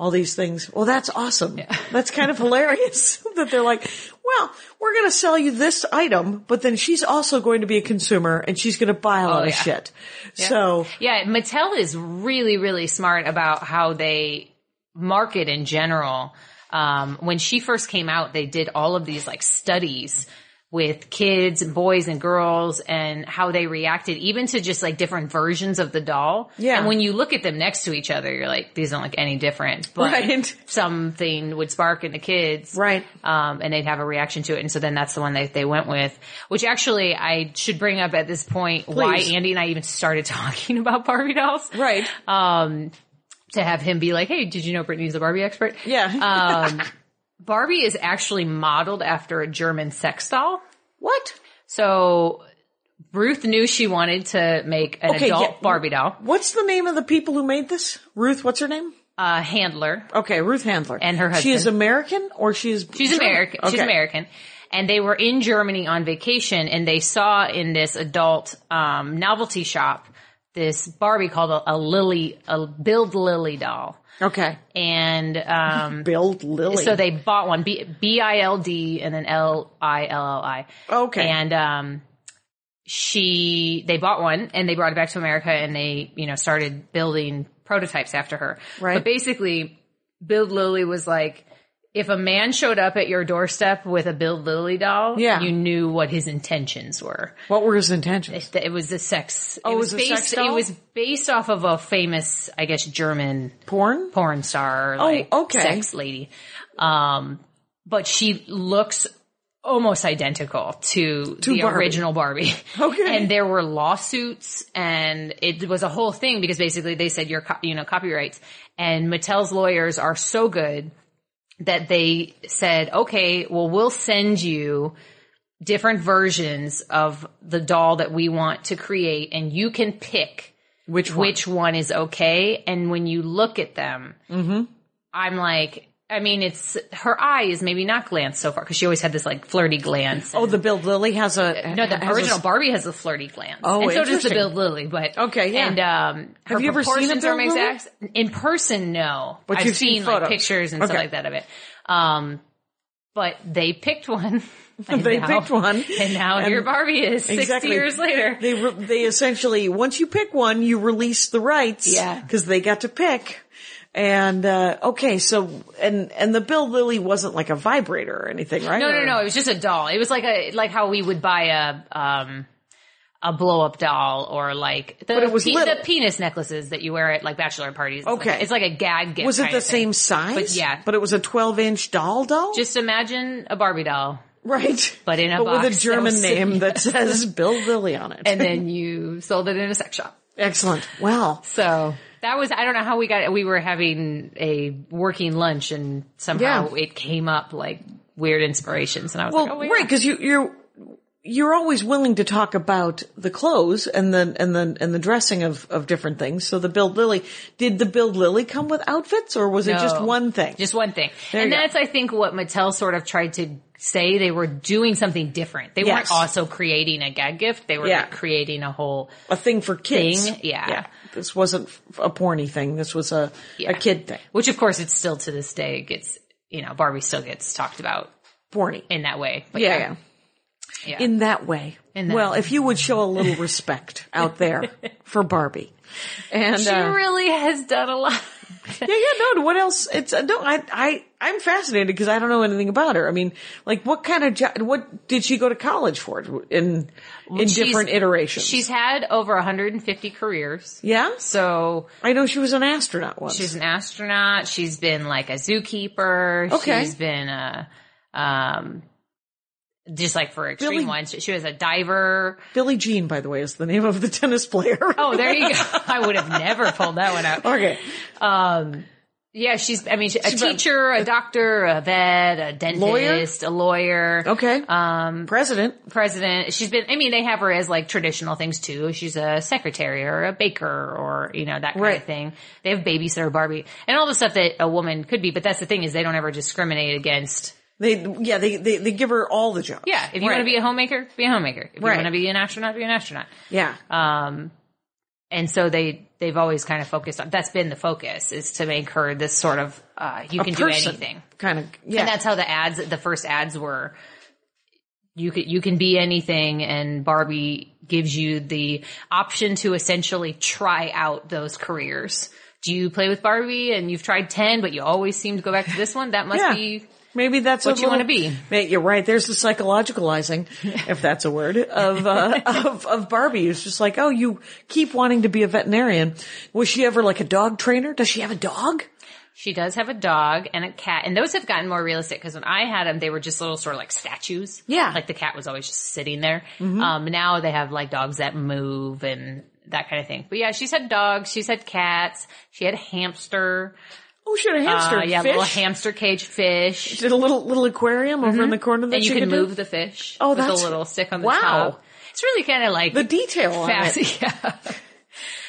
All these things. Well, that's awesome. That's kind of hilarious that they're like, well, we're going to sell you this item, but then she's also going to be a consumer and she's going to buy a lot of Oh, yeah. shit. So Yeah, Mattel is really, really smart about how they market in general. Um, when she first came out, they did all of these like studies with kids, boys and girls and how they reacted even to just like different versions of the doll. Yeah. And when you look at them next to each other, you're like, these don't look any different, but Right. something would spark in the kids. Right. Um, and they'd have a reaction to it. And so then that's the one that they went with, which actually I should bring up at this point why Andy and I even started talking about Barbie dolls. right. Um, to have him be like, Hey, did you know Brittnee's a Barbie expert? yeah. Um, Barbie is actually modeled after a German sex doll. what? So Ruth knew she wanted to make an Okay, adult yeah. Barbie doll, What's the name of the people who made this? Ruth, what's her name? uh, handler. Okay, Ruth Handler. And her husband. She is. American or she is She's German? American. She's American. And they were in Germany on vacation and they saw in this adult, um, novelty shop, this Barbie called a, a Lilli, a Bild Lilli doll. Okay. And, um, Bild Lilli. so they bought one, B, B-I-L-D and then L-I-L-L-I. Okay. And, um, she, they bought one and they brought it back to America and they, you know, started building prototypes after her. Right. But basically, Bild Lilli was like, if a man showed up at your doorstep with a Bild Lilli doll, Yeah. you knew what his intentions were. what were his intentions? That It was a sex. Oh, it it was, was a based. sex doll? It was based off of a famous, I guess, German Porn? porn star, Oh, okay. sex lady. Um, but she looks almost identical to, To the Barbie. original Barbie. Okay. And there were lawsuits and it was a whole thing because basically they said your, you know, copyrights and Mattel's lawyers are so good that they said, okay, well, we'll send you different versions of the doll that we want to create and you can pick Which one? which one is okay. And when you look at them, mm-hmm. I'm like, I mean, it's her eye is maybe not glanced so far because she always had this like flirty glance. Oh, the Bild Lilli has a no, the has a- original Barbie has a flirty glance. Oh, and so does the. Bild Lilli. But Okay, yeah. And um, her Have you ever seen a Lilli? exact. In person, no. But I've you've seen seen, like pictures and stuff like that of it. Um, but they picked one. And They now- picked one. and now And- here Barbie is sixty Exactly. years later. They re- they essentially once you pick one, you release the rights. Yeah. because they got to pick. And uh okay, so and and the Bild Lilli wasn't like a vibrator or anything, right? No, no, no. It was just a doll. It was like a like how we would buy a um a blow up doll or like the But it was pe- the penis necklaces that you wear at like bachelor parties. It's Okay. like, it's like a gag gift. Was it the thing. same size? But yeah. but it was a twelve inch doll doll, Just imagine a Barbie doll, right? but in a but box with a German name that says Bild Lilli on it. and then you sold it in a sex shop. Excellent. Well, So that was I don't know how we got. it. We were having a working lunch and somehow Yeah. it came up like weird inspirations, and I was well, like, oh, yeah. right, because you you're you're always willing to talk about the clothes and the and the and the dressing of of different things. So the Bild Lilli, did the Bild Lilli come with outfits, or was it just one thing? Just one thing. There and you go. that's, I think, what Mattel sort of tried to say. They were doing something different. They Yes. weren't also creating a gag gift. They were Yeah. creating a whole, a thing for kids. Thing, yeah. This wasn't a porny thing. This was a Yeah. a kid thing. which of course it's still to this day gets, you know, Barbie still gets talked about Porny. in that way. But Yeah, yeah. Yeah. in that way. In that well, way. if you would show a little respect out there for Barbie. And she uh, really has done a lot. yeah, yeah, no. What else? It's uh, no. I, I, I'm fascinated because I don't know anything about her. I mean, like, what kind of job? What did she go to college for? In in She's- different iterations. She's had over 150 careers. yeah. So I know she was an astronaut once. she's an astronaut. She's been like a zookeeper. Okay. She's been a, um, just like for extreme Billie- ones. She was a diver. Billie Jean, by the way, is the name of the tennis player. Oh, there you go. I would have never pulled that one out. okay. Um, yeah, she's, I mean, a She's teacher, a doctor, a vet, a dentist, a lawyer. Okay. Um, President. president. She's been, I mean, they have her as like traditional things too. She's a secretary or a baker or, you know, that kind Right. of thing. They have babysitter Barbie and all the stuff that a woman could be. But that's the thing is they don't ever discriminate against. They, yeah, they, they, they give her all the jobs. Yeah. If you Right. want to be a homemaker, be a homemaker. If Right. you want to be an astronaut, be an astronaut. Yeah. Um, and so they, they've always kind of focused on, that's been the focus is to make her this sort of, uh, you A can do anything. Kind of, yeah. And that's how the ads, the first ads were. You could, you can be anything and Barbie gives you the option to essentially try out those careers. Do you play with Barbie and you've tried 10, but you always seem to go back to this one? That must Yeah. be, Maybe that's what you wanna be. May- You're right. There's the psychologicalizing, if that's a word, of, uh, of, of Barbie. It's just like, oh, you keep wanting to be a veterinarian. Was she ever like a dog trainer? Does she have a dog? she does have a dog and a cat and those have gotten more realistic because when I had them, they were just little sort of like statues. Yeah. Mm-hmm. Like the cat was always just sitting there. Um, now they have like dogs that move and that kind of thing. But yeah, she's had dogs. She's had cats. She had a hamster. Oh, had a hamster. Uh, yeah, fish. little hamster cage fish. Did a little little aquarium over in the corner that and you can could do? move the fish. Oh, with that's- a little stick on the wow. top. It's really kind of like the detail on fast. it. Yeah,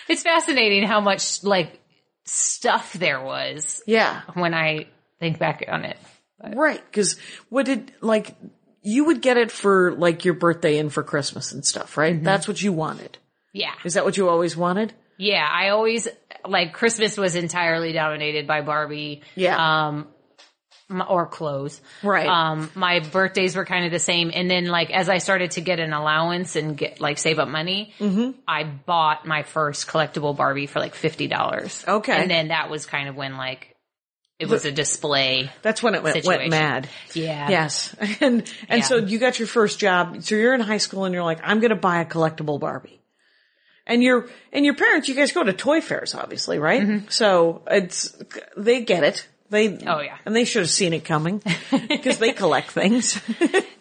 it's fascinating how much like stuff there was Yeah. when I think back on it. Right. Cause what did, like, you would get it for like your birthday and for Christmas and stuff, right? Mm-hmm. That's what you wanted. Yeah, Is that what you always wanted? Yeah. I always like Christmas was entirely dominated by Barbie. Yeah. Um, or clothes. Right. Um, my birthdays were kind of the same. And then like, as I started to get an allowance and get like save up money, Mm-hmm. I bought my first collectible Barbie for like $50. Okay. And then that was kind of when like, it was a display. That's when it went, went mad. Yeah. Yes. And, and Yeah. so you got your first job. So you're in high school and you're like, I'm going to buy a collectible Barbie. And your, and your parents, you guys go to toy fairs, obviously, right? So it's, they get it. They, Mm-hmm. Oh, yeah. And they should have seen it coming because they collect things.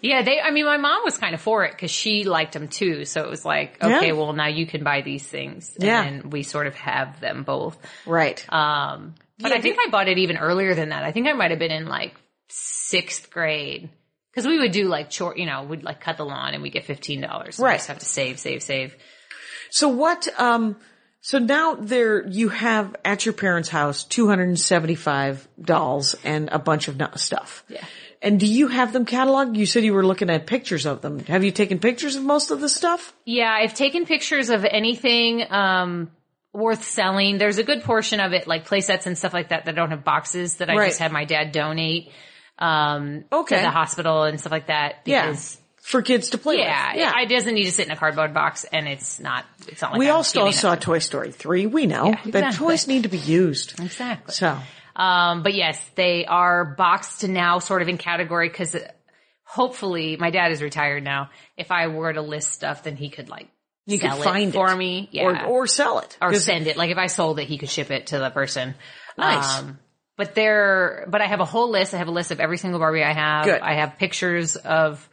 Yeah. They, I mean, my mom was kind of for it because she liked them too. So it was like, Yeah. okay, well now you can buy these things. And Yeah. we sort of have them both. right. Um, but Yeah, I think I bought it even earlier than that. I think I might have been in like sixth grade. Cause we would do like short, you know, we'd like cut the lawn and we get $15. We Right. just have to save, save, save. So what, um, so now there, you have at your parents' house 275 dolls and a bunch of stuff. Yeah. And do you have them cataloged? You said you were looking at pictures of them. Have you taken pictures of most of the stuff? Yeah, I've taken pictures of anything, um, worth selling. There's a good portion of it, like playsets and stuff like that, that don't have boxes that I Right. just had my dad donate, um, Okay. to the hospital and stuff like that. Because, For kids to play yeah, with. Yeah. it doesn't need to sit in a cardboard box and it's not, it's not like we I'm also giving saw it- Toy Story 3. We know Yeah, that toys need to be used. Exactly. So, Um, but yes, they are boxed now sort of in category because hopefully my dad is retired now. If I were to list stuff, then he could like you can find it for me. Yeah. Or, or sell it. or send it. Like if I sold it, he could ship it to the person. Nice. Um, but there, but I have a whole list. I have a list of every single Barbie I have. Good. I have pictures of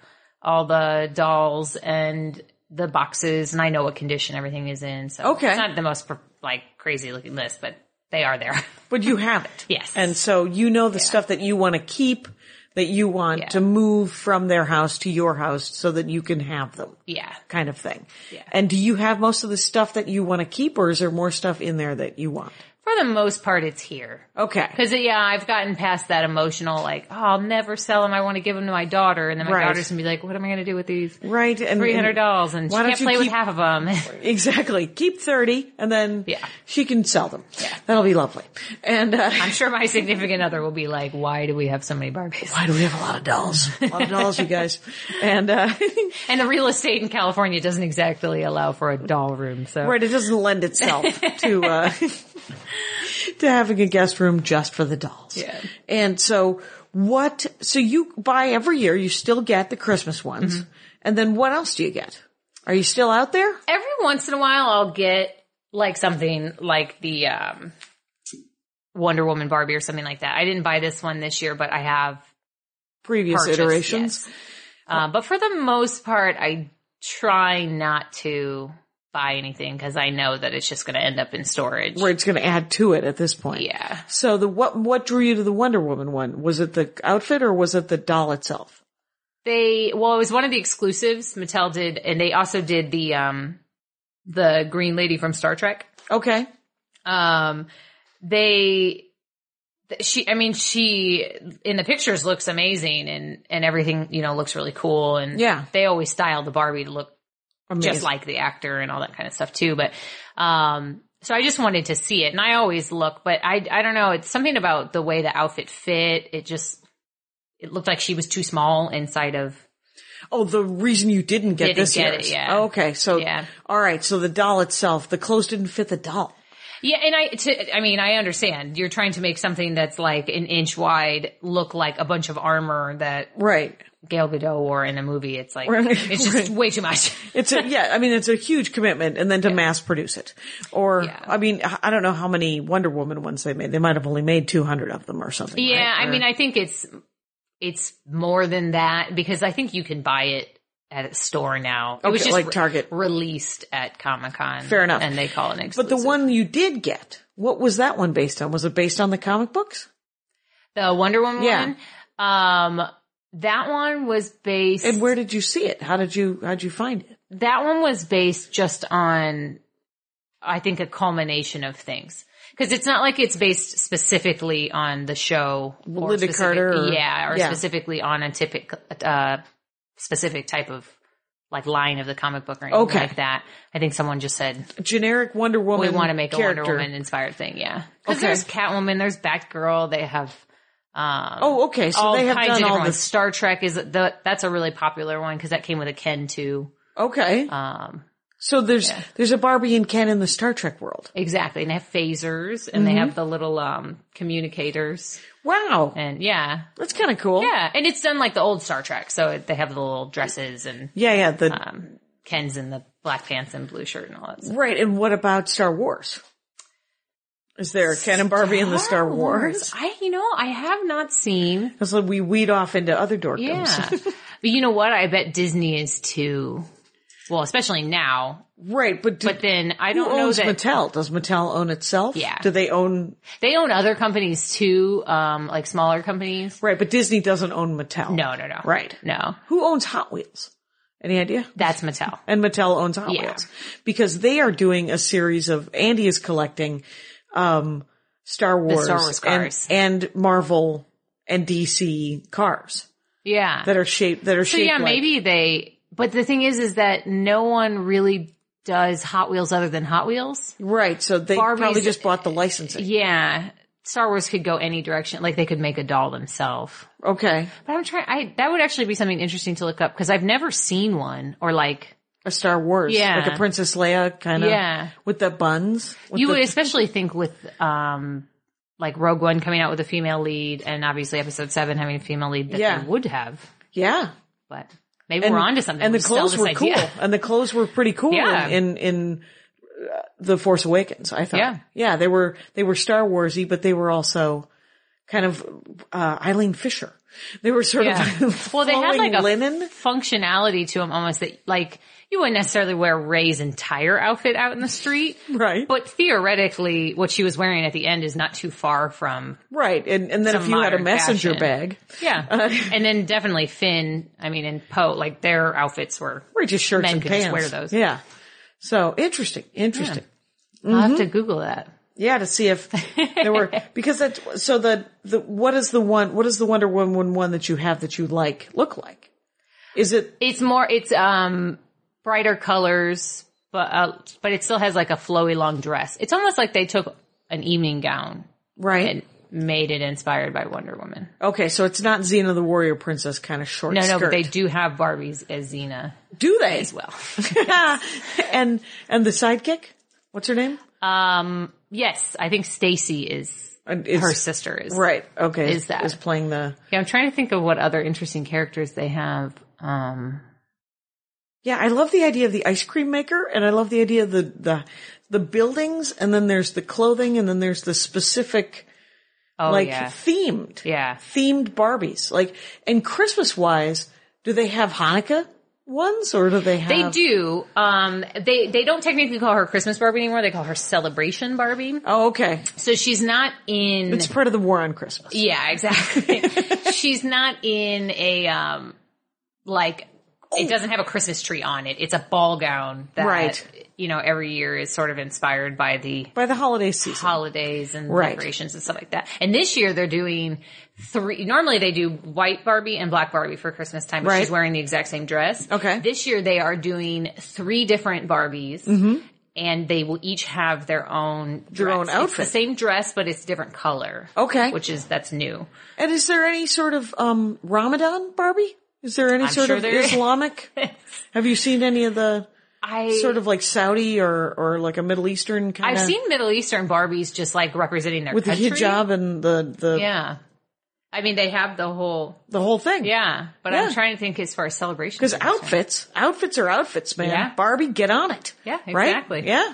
all the dolls and the boxes and I know what condition everything is in. So Okay. it's not the most like crazy looking list, but they are there. But you have it. Yes. And so you know the stuff that you want to keep, that you want Yeah. to move from their house to your house so that you can have them. yeah. Kind of thing. Yeah. And do you have most of the stuff that you want to keep or is there more stuff in there that you want? For the most part, it's here. Okay. Cause yeah, I've gotten past that emotional, like, oh, I'll never sell them. I want to give them to my daughter. And then my Right. daughter's gonna be like, what am I going to do with these Right. And three hundred and- dolls? And she can't play with half of them. Exactly. Keep 30 and then Yeah. she can sell them. Yeah. That'll be lovely. And, uh, I'm sure my significant other will be like, why do we have so many Barbies? why do we have a lot of dolls? A lot of dolls, you guys. And, uh, And the real estate in California doesn't exactly allow for a doll room. So right, it doesn't lend itself to, uh, to having a guest room just for the dolls. Yeah. And so what, so you buy every year, you still get the Christmas ones. Mm-hmm. And then what else do you get? Are you still out there? every once in a while I'll get like something like the um Wonder Woman Barbie or something like that. I didn't buy this one this year, but I have Previous purchased, iterations? yes. Uh, but for the most part, I try not to buy anything because I know that it's just going to end up in storage. Where it's going to add to it at this point. Yeah. So the what what drew you to the Wonder Woman one? Was it the outfit or was it the doll itself? They, well, it was one of the exclusives Mattel did, and they also did the, um, the green lady from Star Trek. Okay. Um, they, she, I mean, she in the pictures looks amazing and, and everything, you know, looks really cool. And Yeah. they always style the Barbie to look Amazing. just like the actor and all that kind of stuff too. But, um, so I just wanted to see it and I always look, but I, I don't know. It's something about the way the outfit fit. It just, it looked like she was too small inside of, Oh, the reason you didn't get Didn't this get year's. it, yeah. Okay. So Yeah. all right. So the doll itself, the clothes didn't fit the doll. Yeah, and I, to, I mean, I understand you're trying to make something that's like an inch wide look like a bunch of armor that Right. Gal Gadot or in a movie. It's like it's just way too much. It's a, yeah, I mean, it's a huge commitment and then to mass produce it. Or, Yeah. I mean, I don't know how many Wonder Woman ones they made. They might have only made 200 of them or something. yeah, right? I Or- mean, I think it's it's more than that because I think you can buy it at a store now. It was Okay, just like re- Target. released at Comic Con. Fair enough. and they call it an but the one you did get, what was that one based on? Was it based on the comic books? the Wonder Woman Yeah. one, um, that one was based. And where did you see it? How did you, how'd you find it? that one was based just on, I think, a culmination of things. Because it's not like it's based specifically on the show, or Lynda Carter or- yeah, or yeah. specifically on a typical, uh, specific type of like line of the comic book or anything Okay. like that. I think someone just said Generic Wonder Woman. we want to make a. Wonder Woman inspired thing, yeah. Because Okay. there's Catwoman, there's Batgirl, they have. Um, Oh, okay. So they have done all this. Star Trek is the that's a really popular one because that came with a Ken too. Okay. Um, so there's, there's a Barbie and Ken in the Star Trek world. Exactly. And they have phasers and they Mm-hmm. have the little um communicators. Wow. And yeah. That's kind of cool. Yeah. And it's done like the old Star Trek. So they have the little dresses and Yeah, yeah. The, um Ken's in the black pants and blue shirt and all that stuff. right. And what about Star Wars? Is there a Ken and Barbie in the Star Wars? I you know, I have not seen Because we weed off into other dorkdoms. Yeah. but you know what? I bet Disney is too well, especially now. right. But, do, But then I don't know owns that Mattel? Does Mattel own itself? Yeah. Do they own, they own other companies too, um, like smaller companies. right. But Disney doesn't own Mattel. No, no, no. Right. No. Who owns Hot Wheels? Any idea? That's Mattel. and Mattel owns Hot Yeah. Wheels because they are doing a series of Andy is collecting um Star Wars, Star Wars cars. and, and Marvel and DC cars Yeah. that are shaped that are So shaped yeah, like- maybe they. But the thing is, is that no one really does Hot Wheels other than Hot Wheels. right. So they Barbie's- probably just bought the licensing. Yeah, Star Wars could go any direction. Like they could make a doll themselves. Okay, But I'm trying. I that would actually be something interesting to look up because I've never seen one or like a Star Wars, Yeah. like a Princess Leia kind of, Yeah. with the buns. with you the- would especially think with um like Rogue One coming out with a female lead and obviously Episode Seven having a female lead that Yeah. they would have. yeah. But maybe we're onto something. And the We'll sell clothes were idea. cool, and the clothes were pretty cool Yeah. in in, in uh, the Force Awakens. I thought, Yeah. yeah, they were they were Star Warsy, but they were also kind of uh, Eileen Fisher. They were sort Yeah. of Well, they had like a linen. functionality to them almost that like you wouldn't necessarily wear Rey's entire outfit out in the street. Right. But theoretically, what she was wearing at the end is not too far from, Right, and and then if you had a messenger fashion. bag, yeah. and then definitely Finn, I mean, and Poe, like their outfits were, or just shirts Men and could pants, just wear those. Yeah. So interesting, interesting. I'll have to Google that. Yeah, to see if there were because that. So the the what is the one? what is the Wonder Woman one that you have that you like look like? Is it It's more, it's, um, brighter colors, but, uh, but it still has like a flowy long dress. It's almost like they took an evening gown right? and made it inspired by Wonder Woman. okay, so it's not Xena the Warrior Princess kind of short No, no, skirt. but they do have Barbies as Xena do they as well. and and the sidekick, what's her name? Um, yes, I think Stacy is is- her sister is. Right. Okay. Is that- is playing the? Yeah, I'm trying to think of what other interesting characters they have. Um, Yeah, I love the idea of the ice cream maker, and I love the idea of the the the buildings, and then there's the clothing, and then there's the specific oh like yeah, themed, yeah. themed Barbies. Like, and Christmas wise, do they have Hanukkah ones, or do they have? They do. Um, they they don't technically call her Christmas Barbie anymore. They call her Celebration Barbie. Oh, okay. So she's not in. It's part of the war on Christmas. yeah, exactly. she's not in a um, like. It doesn't have a Christmas tree on it. It's a ball gown that Right. You know every year is sort of inspired by the By the holiday season. holidays and Right. decorations and stuff like that. And this year they're doing three. Normally they do white Barbie and black Barbie for Christmas time. But Right. She's wearing the exact same dress. Okay. This year they are doing three different Barbies. And they will each have their own Mm-hmm. Their own dress. It's outfit. the same dress, but it's different color. Okay. Which is that's new. And is there any sort of um Ramadan Barbie? Is there any I'm sort sure of there is. Islamic? have you seen any of the I sort of like Saudi or or like a Middle Eastern kind I've seen Middle Eastern Barbies just like representing their with the hijab and the the Yeah. I mean, they have the whole, the whole thing? yeah, but Yeah. I'm trying to think as far as celebration. Because outfits, outfits are outfits, man. Yeah. Barbie, get on it. Yeah, Right? exactly. Yeah.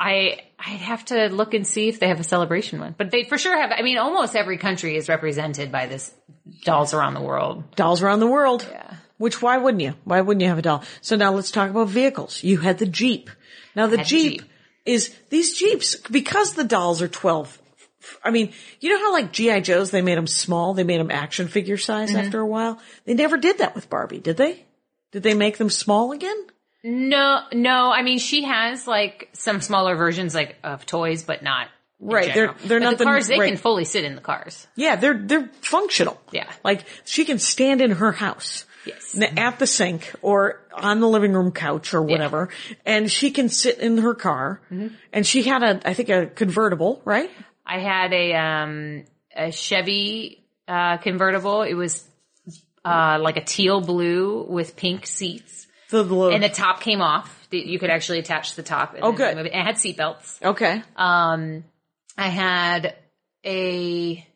I I'd have to look and see if they have a celebration one, but they for sure have. I mean, almost every country is represented by this dolls around the world. Dolls around the world. Yeah. Which why wouldn't you? Why wouldn't you have a doll? So now let's talk about vehicles. You had the Jeep. Now the Jeep, Jeep. is these Jeeps because the dolls are 12. I mean, you know how like GI Joes they made them small, they made them action figure size Mm-hmm. after a while. They never did that with Barbie, did they? Did they make them small again? No, no. I mean, she has like some smaller versions like of toys, but not Right, they're- they're But not the the- cars. They right. can fully sit in the cars. Yeah, they're they're functional. Yeah. Like she can stand in her house. Yes. At the sink or on the living room couch or whatever, and she can sit in her car. Mm-hmm. And she had a, I think, a convertible, right? I had a um a Chevy uh convertible. It was uh like a teal blue with pink seats, The, little, and the top came off. You could actually attach the top. And Oh, good. it. It had seatbelts. okay, Um, I had a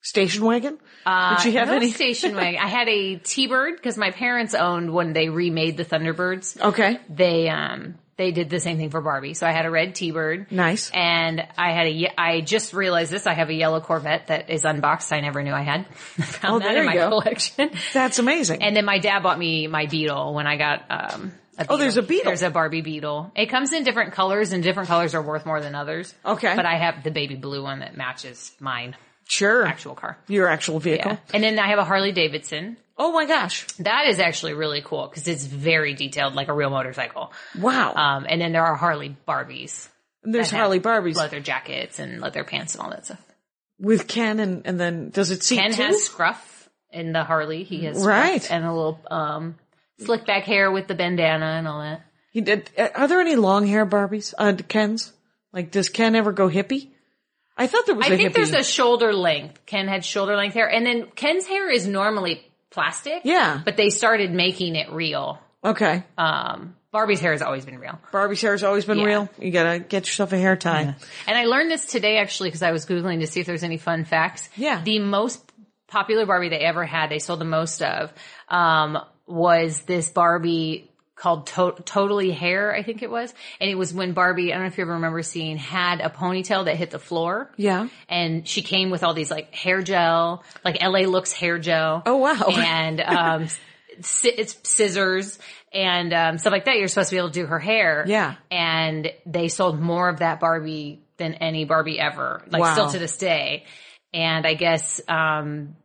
station wagon. Did you have no any? station wagon. I had a T-Bird because my parents owned when they remade the Thunderbirds. Okay, They um they did the same thing for Barbie. So I had a red T-Bird. nice. And I had a, I just realized this. I have a yellow Corvette that is unboxed. I never knew I had. Found Oh, that there in my you go. collection. That's amazing. And then my dad bought me my Beetle when I got, um, a Oh, there's a Beetle. There's a Barbie Beetle. It comes in different colors and different colors are worth more than others. Okay. But I have the baby blue one that matches mine sure, actual car. your actual vehicle. Yeah. And then I have a Harley Davidson. Oh my gosh! That is actually really cool because it's very detailed, like a real motorcycle. Wow. Um, and then there are Harley Barbies. And There's Harley Barbies leather jackets and leather pants and all that stuff. with Ken, and and then does it seat Ken two? has scruff in the Harley. He has Right. and a little um slick back hair with the bandana and all that. He did. uh, Are there any long hair Barbies? Uh, Ken's? Like, does Ken ever go hippie? I thought there was I think hippie. there's a shoulder length. Ken had shoulder length hair, and then Ken's hair is normally plastic. Yeah. but they started making it real. okay. Um, Barbie's hair has always been real. Barbie's hair has always been Yeah. real. You gotta get yourself a hair tie. And I learned this today actually because I was Googling to see if there's any fun facts. Yeah. The most popular Barbie they ever had, they sold the most of, um, was this Barbie called to- Totally Hair, I think it was. And it was when Barbie, I don't know if you ever remember seeing, had a ponytail that hit the floor. Yeah. And she came with all these like hair gel, like LA Looks hair gel. Oh, wow. And, um, it's scissors and, um, stuff like that. You're supposed to be able to do her hair. Yeah. And they sold more of that Barbie than any Barbie ever, like Wow. still to this day. And I guess, um,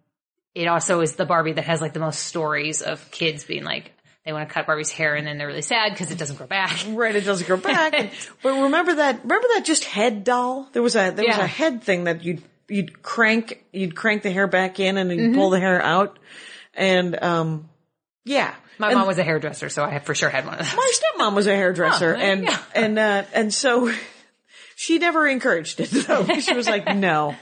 it also is the Barbie that has like the most stories of kids being like, they want to cut Barbie's hair and then they're really sad because it doesn't grow back. Right, it doesn't grow back. And- but remember that, remember that just head doll? There was a, there was a head thing that you'd, you'd crank, you'd crank the hair back in and Mm-hmm. you'd pull the hair out. And, um, yeah. My And mom was a hairdresser, so I have for sure had one of those. my stepmom was a hairdresser Oh, there you and, go. and, uh, and so she never encouraged it though. She was like, no,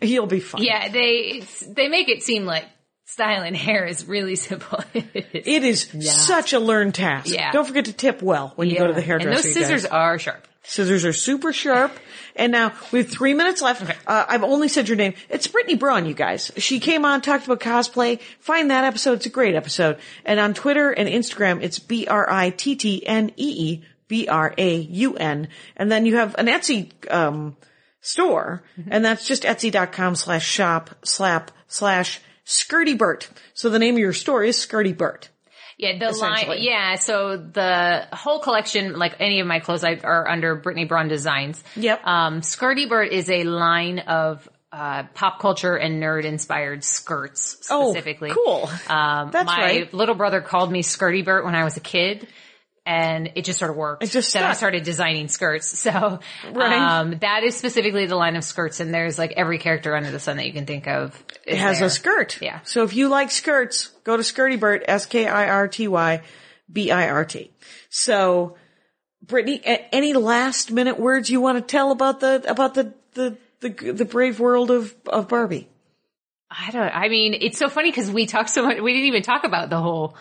you'll be fine. Yeah, they it's, they make it seem like styling hair is really simple. It is such a learned task. Yeah. Don't forget to tip well when you go to the hairdresser. And those scissors are sharp. Scissors are super sharp. And now we have three minutes left. Uh, I've only said your name. It's Brittnee Braun, you guys. She came on, talked about cosplay. Find that episode. It's a great episode. And on Twitter and Instagram, it's B-R-I-T-T-N-E-E, B-R-A-U-N. And then you have an Etsy, um, store. And that's just etsy.com slash shop slap slash Skirty Bert. So the name of your store is Skirty Bert. Yeah, the line. Yeah, so the whole collection, like any of my clothes, I, are under Brittnee Braun Designs. Yep. Um, Skirty Bird is a line of uh, pop culture and nerd inspired skirts Oh, specifically. cool. Um, That's my right. little brother called me Skirty Bert when I was a kid. And it just sort of worked. It just Then I started designing skirts. So, Right. um, that is specifically the line of skirts. And there's like every character under the sun that you can think of. It has there. a skirt. Yeah. So if you like skirts, go to Skirty Bert, S-K-I-R-T-Y-B-I-R-T. So, Brittnee, a- any last minute words you want to tell about the, about the, the, the, the brave world of, of Barbie? I don't, I mean, it's so funny because we talked so much, we didn't even talk about the whole,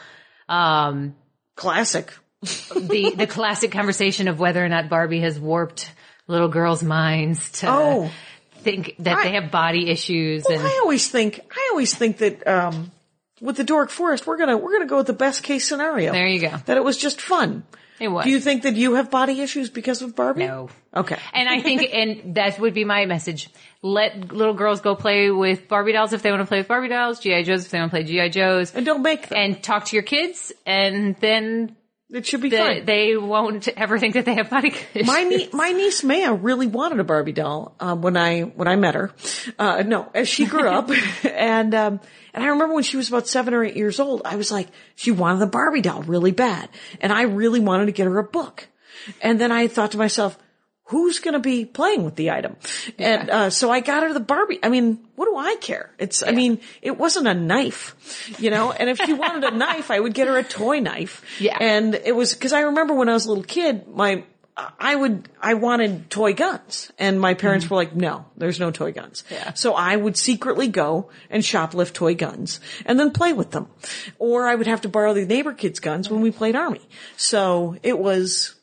um, Classic. The, the classic conversation of whether or not Barbie has warped little girls' minds to Oh. think that I- they have body issues and I always think, I always think that, um, with the Dork Forest, we're gonna, we're gonna go with the best case scenario. there you go. That it was just fun. It was. Do you think that you have body issues because of Barbie? No. Okay. And I think, and that would be my message. Let little girls go play with Barbie dolls if they want to play with Barbie dolls, G.I. Joes if they want to play G.I. Joes, And don't make them. and talk to your kids, and then It should be the, fine. they won't ever think that they have body my nie- my niece Maya really wanted a Barbie doll um, when I when I met her. Uh, no, as she grew up, and um, and I remember when she was about seven or eight years old, I was like, she wanted the Barbie doll really bad, and I really wanted to get her a book. And then I thought to myself, who's going to be playing with the item? And uh, so I got her the Barbie. I mean, what do I care? It's, I mean, it wasn't a knife, you know. And if she wanted a knife, I would get her a toy knife. Yeah. And it was because I remember when I was a little kid, my I would I wanted toy guns, and my parents were like, "No, there's no toy guns." Yeah. So I would secretly go and shoplift toy guns and then play with them, or I would have to borrow the neighbor kids' guns when we played army. So it was.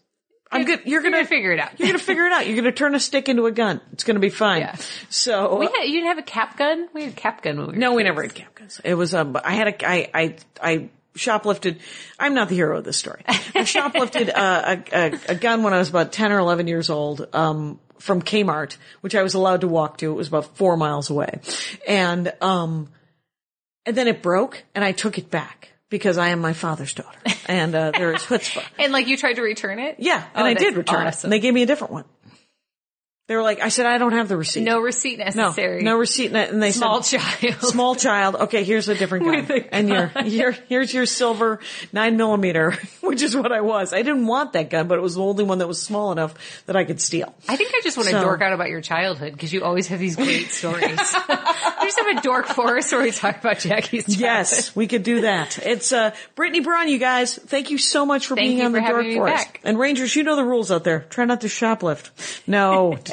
I'm good. You're gonna gonna figure it out. You're gonna figure it out. You're gonna turn a stick into a gun. It's gonna be fine. Yeah. So We had, you didn't have a cap gun? We had a cap gun when we were no, we never had cap guns. It was um, I had a I I I shoplifted. I'm not the hero of this story. I shoplifted uh, a, a a gun when I was about ten or eleven years old. Um, from Kmart, which I was allowed to walk to. It was about four miles away, and um, and then it broke, and I took it back because I am my father's daughter, and uh, there is chutzpah. And like you tried to return it? Yeah, and Oh, I did return it, and they gave me a different one. They were like, I said, I don't have the receipt. No receipt no, necessary. no receipt, and they Small said, child. small child. Okay, here's a different gun. A and your, your, here's your silver nine millimeter, which is what I was. I didn't want that gun, but it was the only one that was small enough that I could steal. I think I just want to So- dork out about your childhood because you always have these great stories. we just have a dork forest where we talk about Jackie's childhood. Yes, we could do that. It's, uh, Brittnee Braun, you guys. Thank you so much for Thank being on the Dork Forest. back. And Rangers, you know the rules out there. Try not to shoplift. No,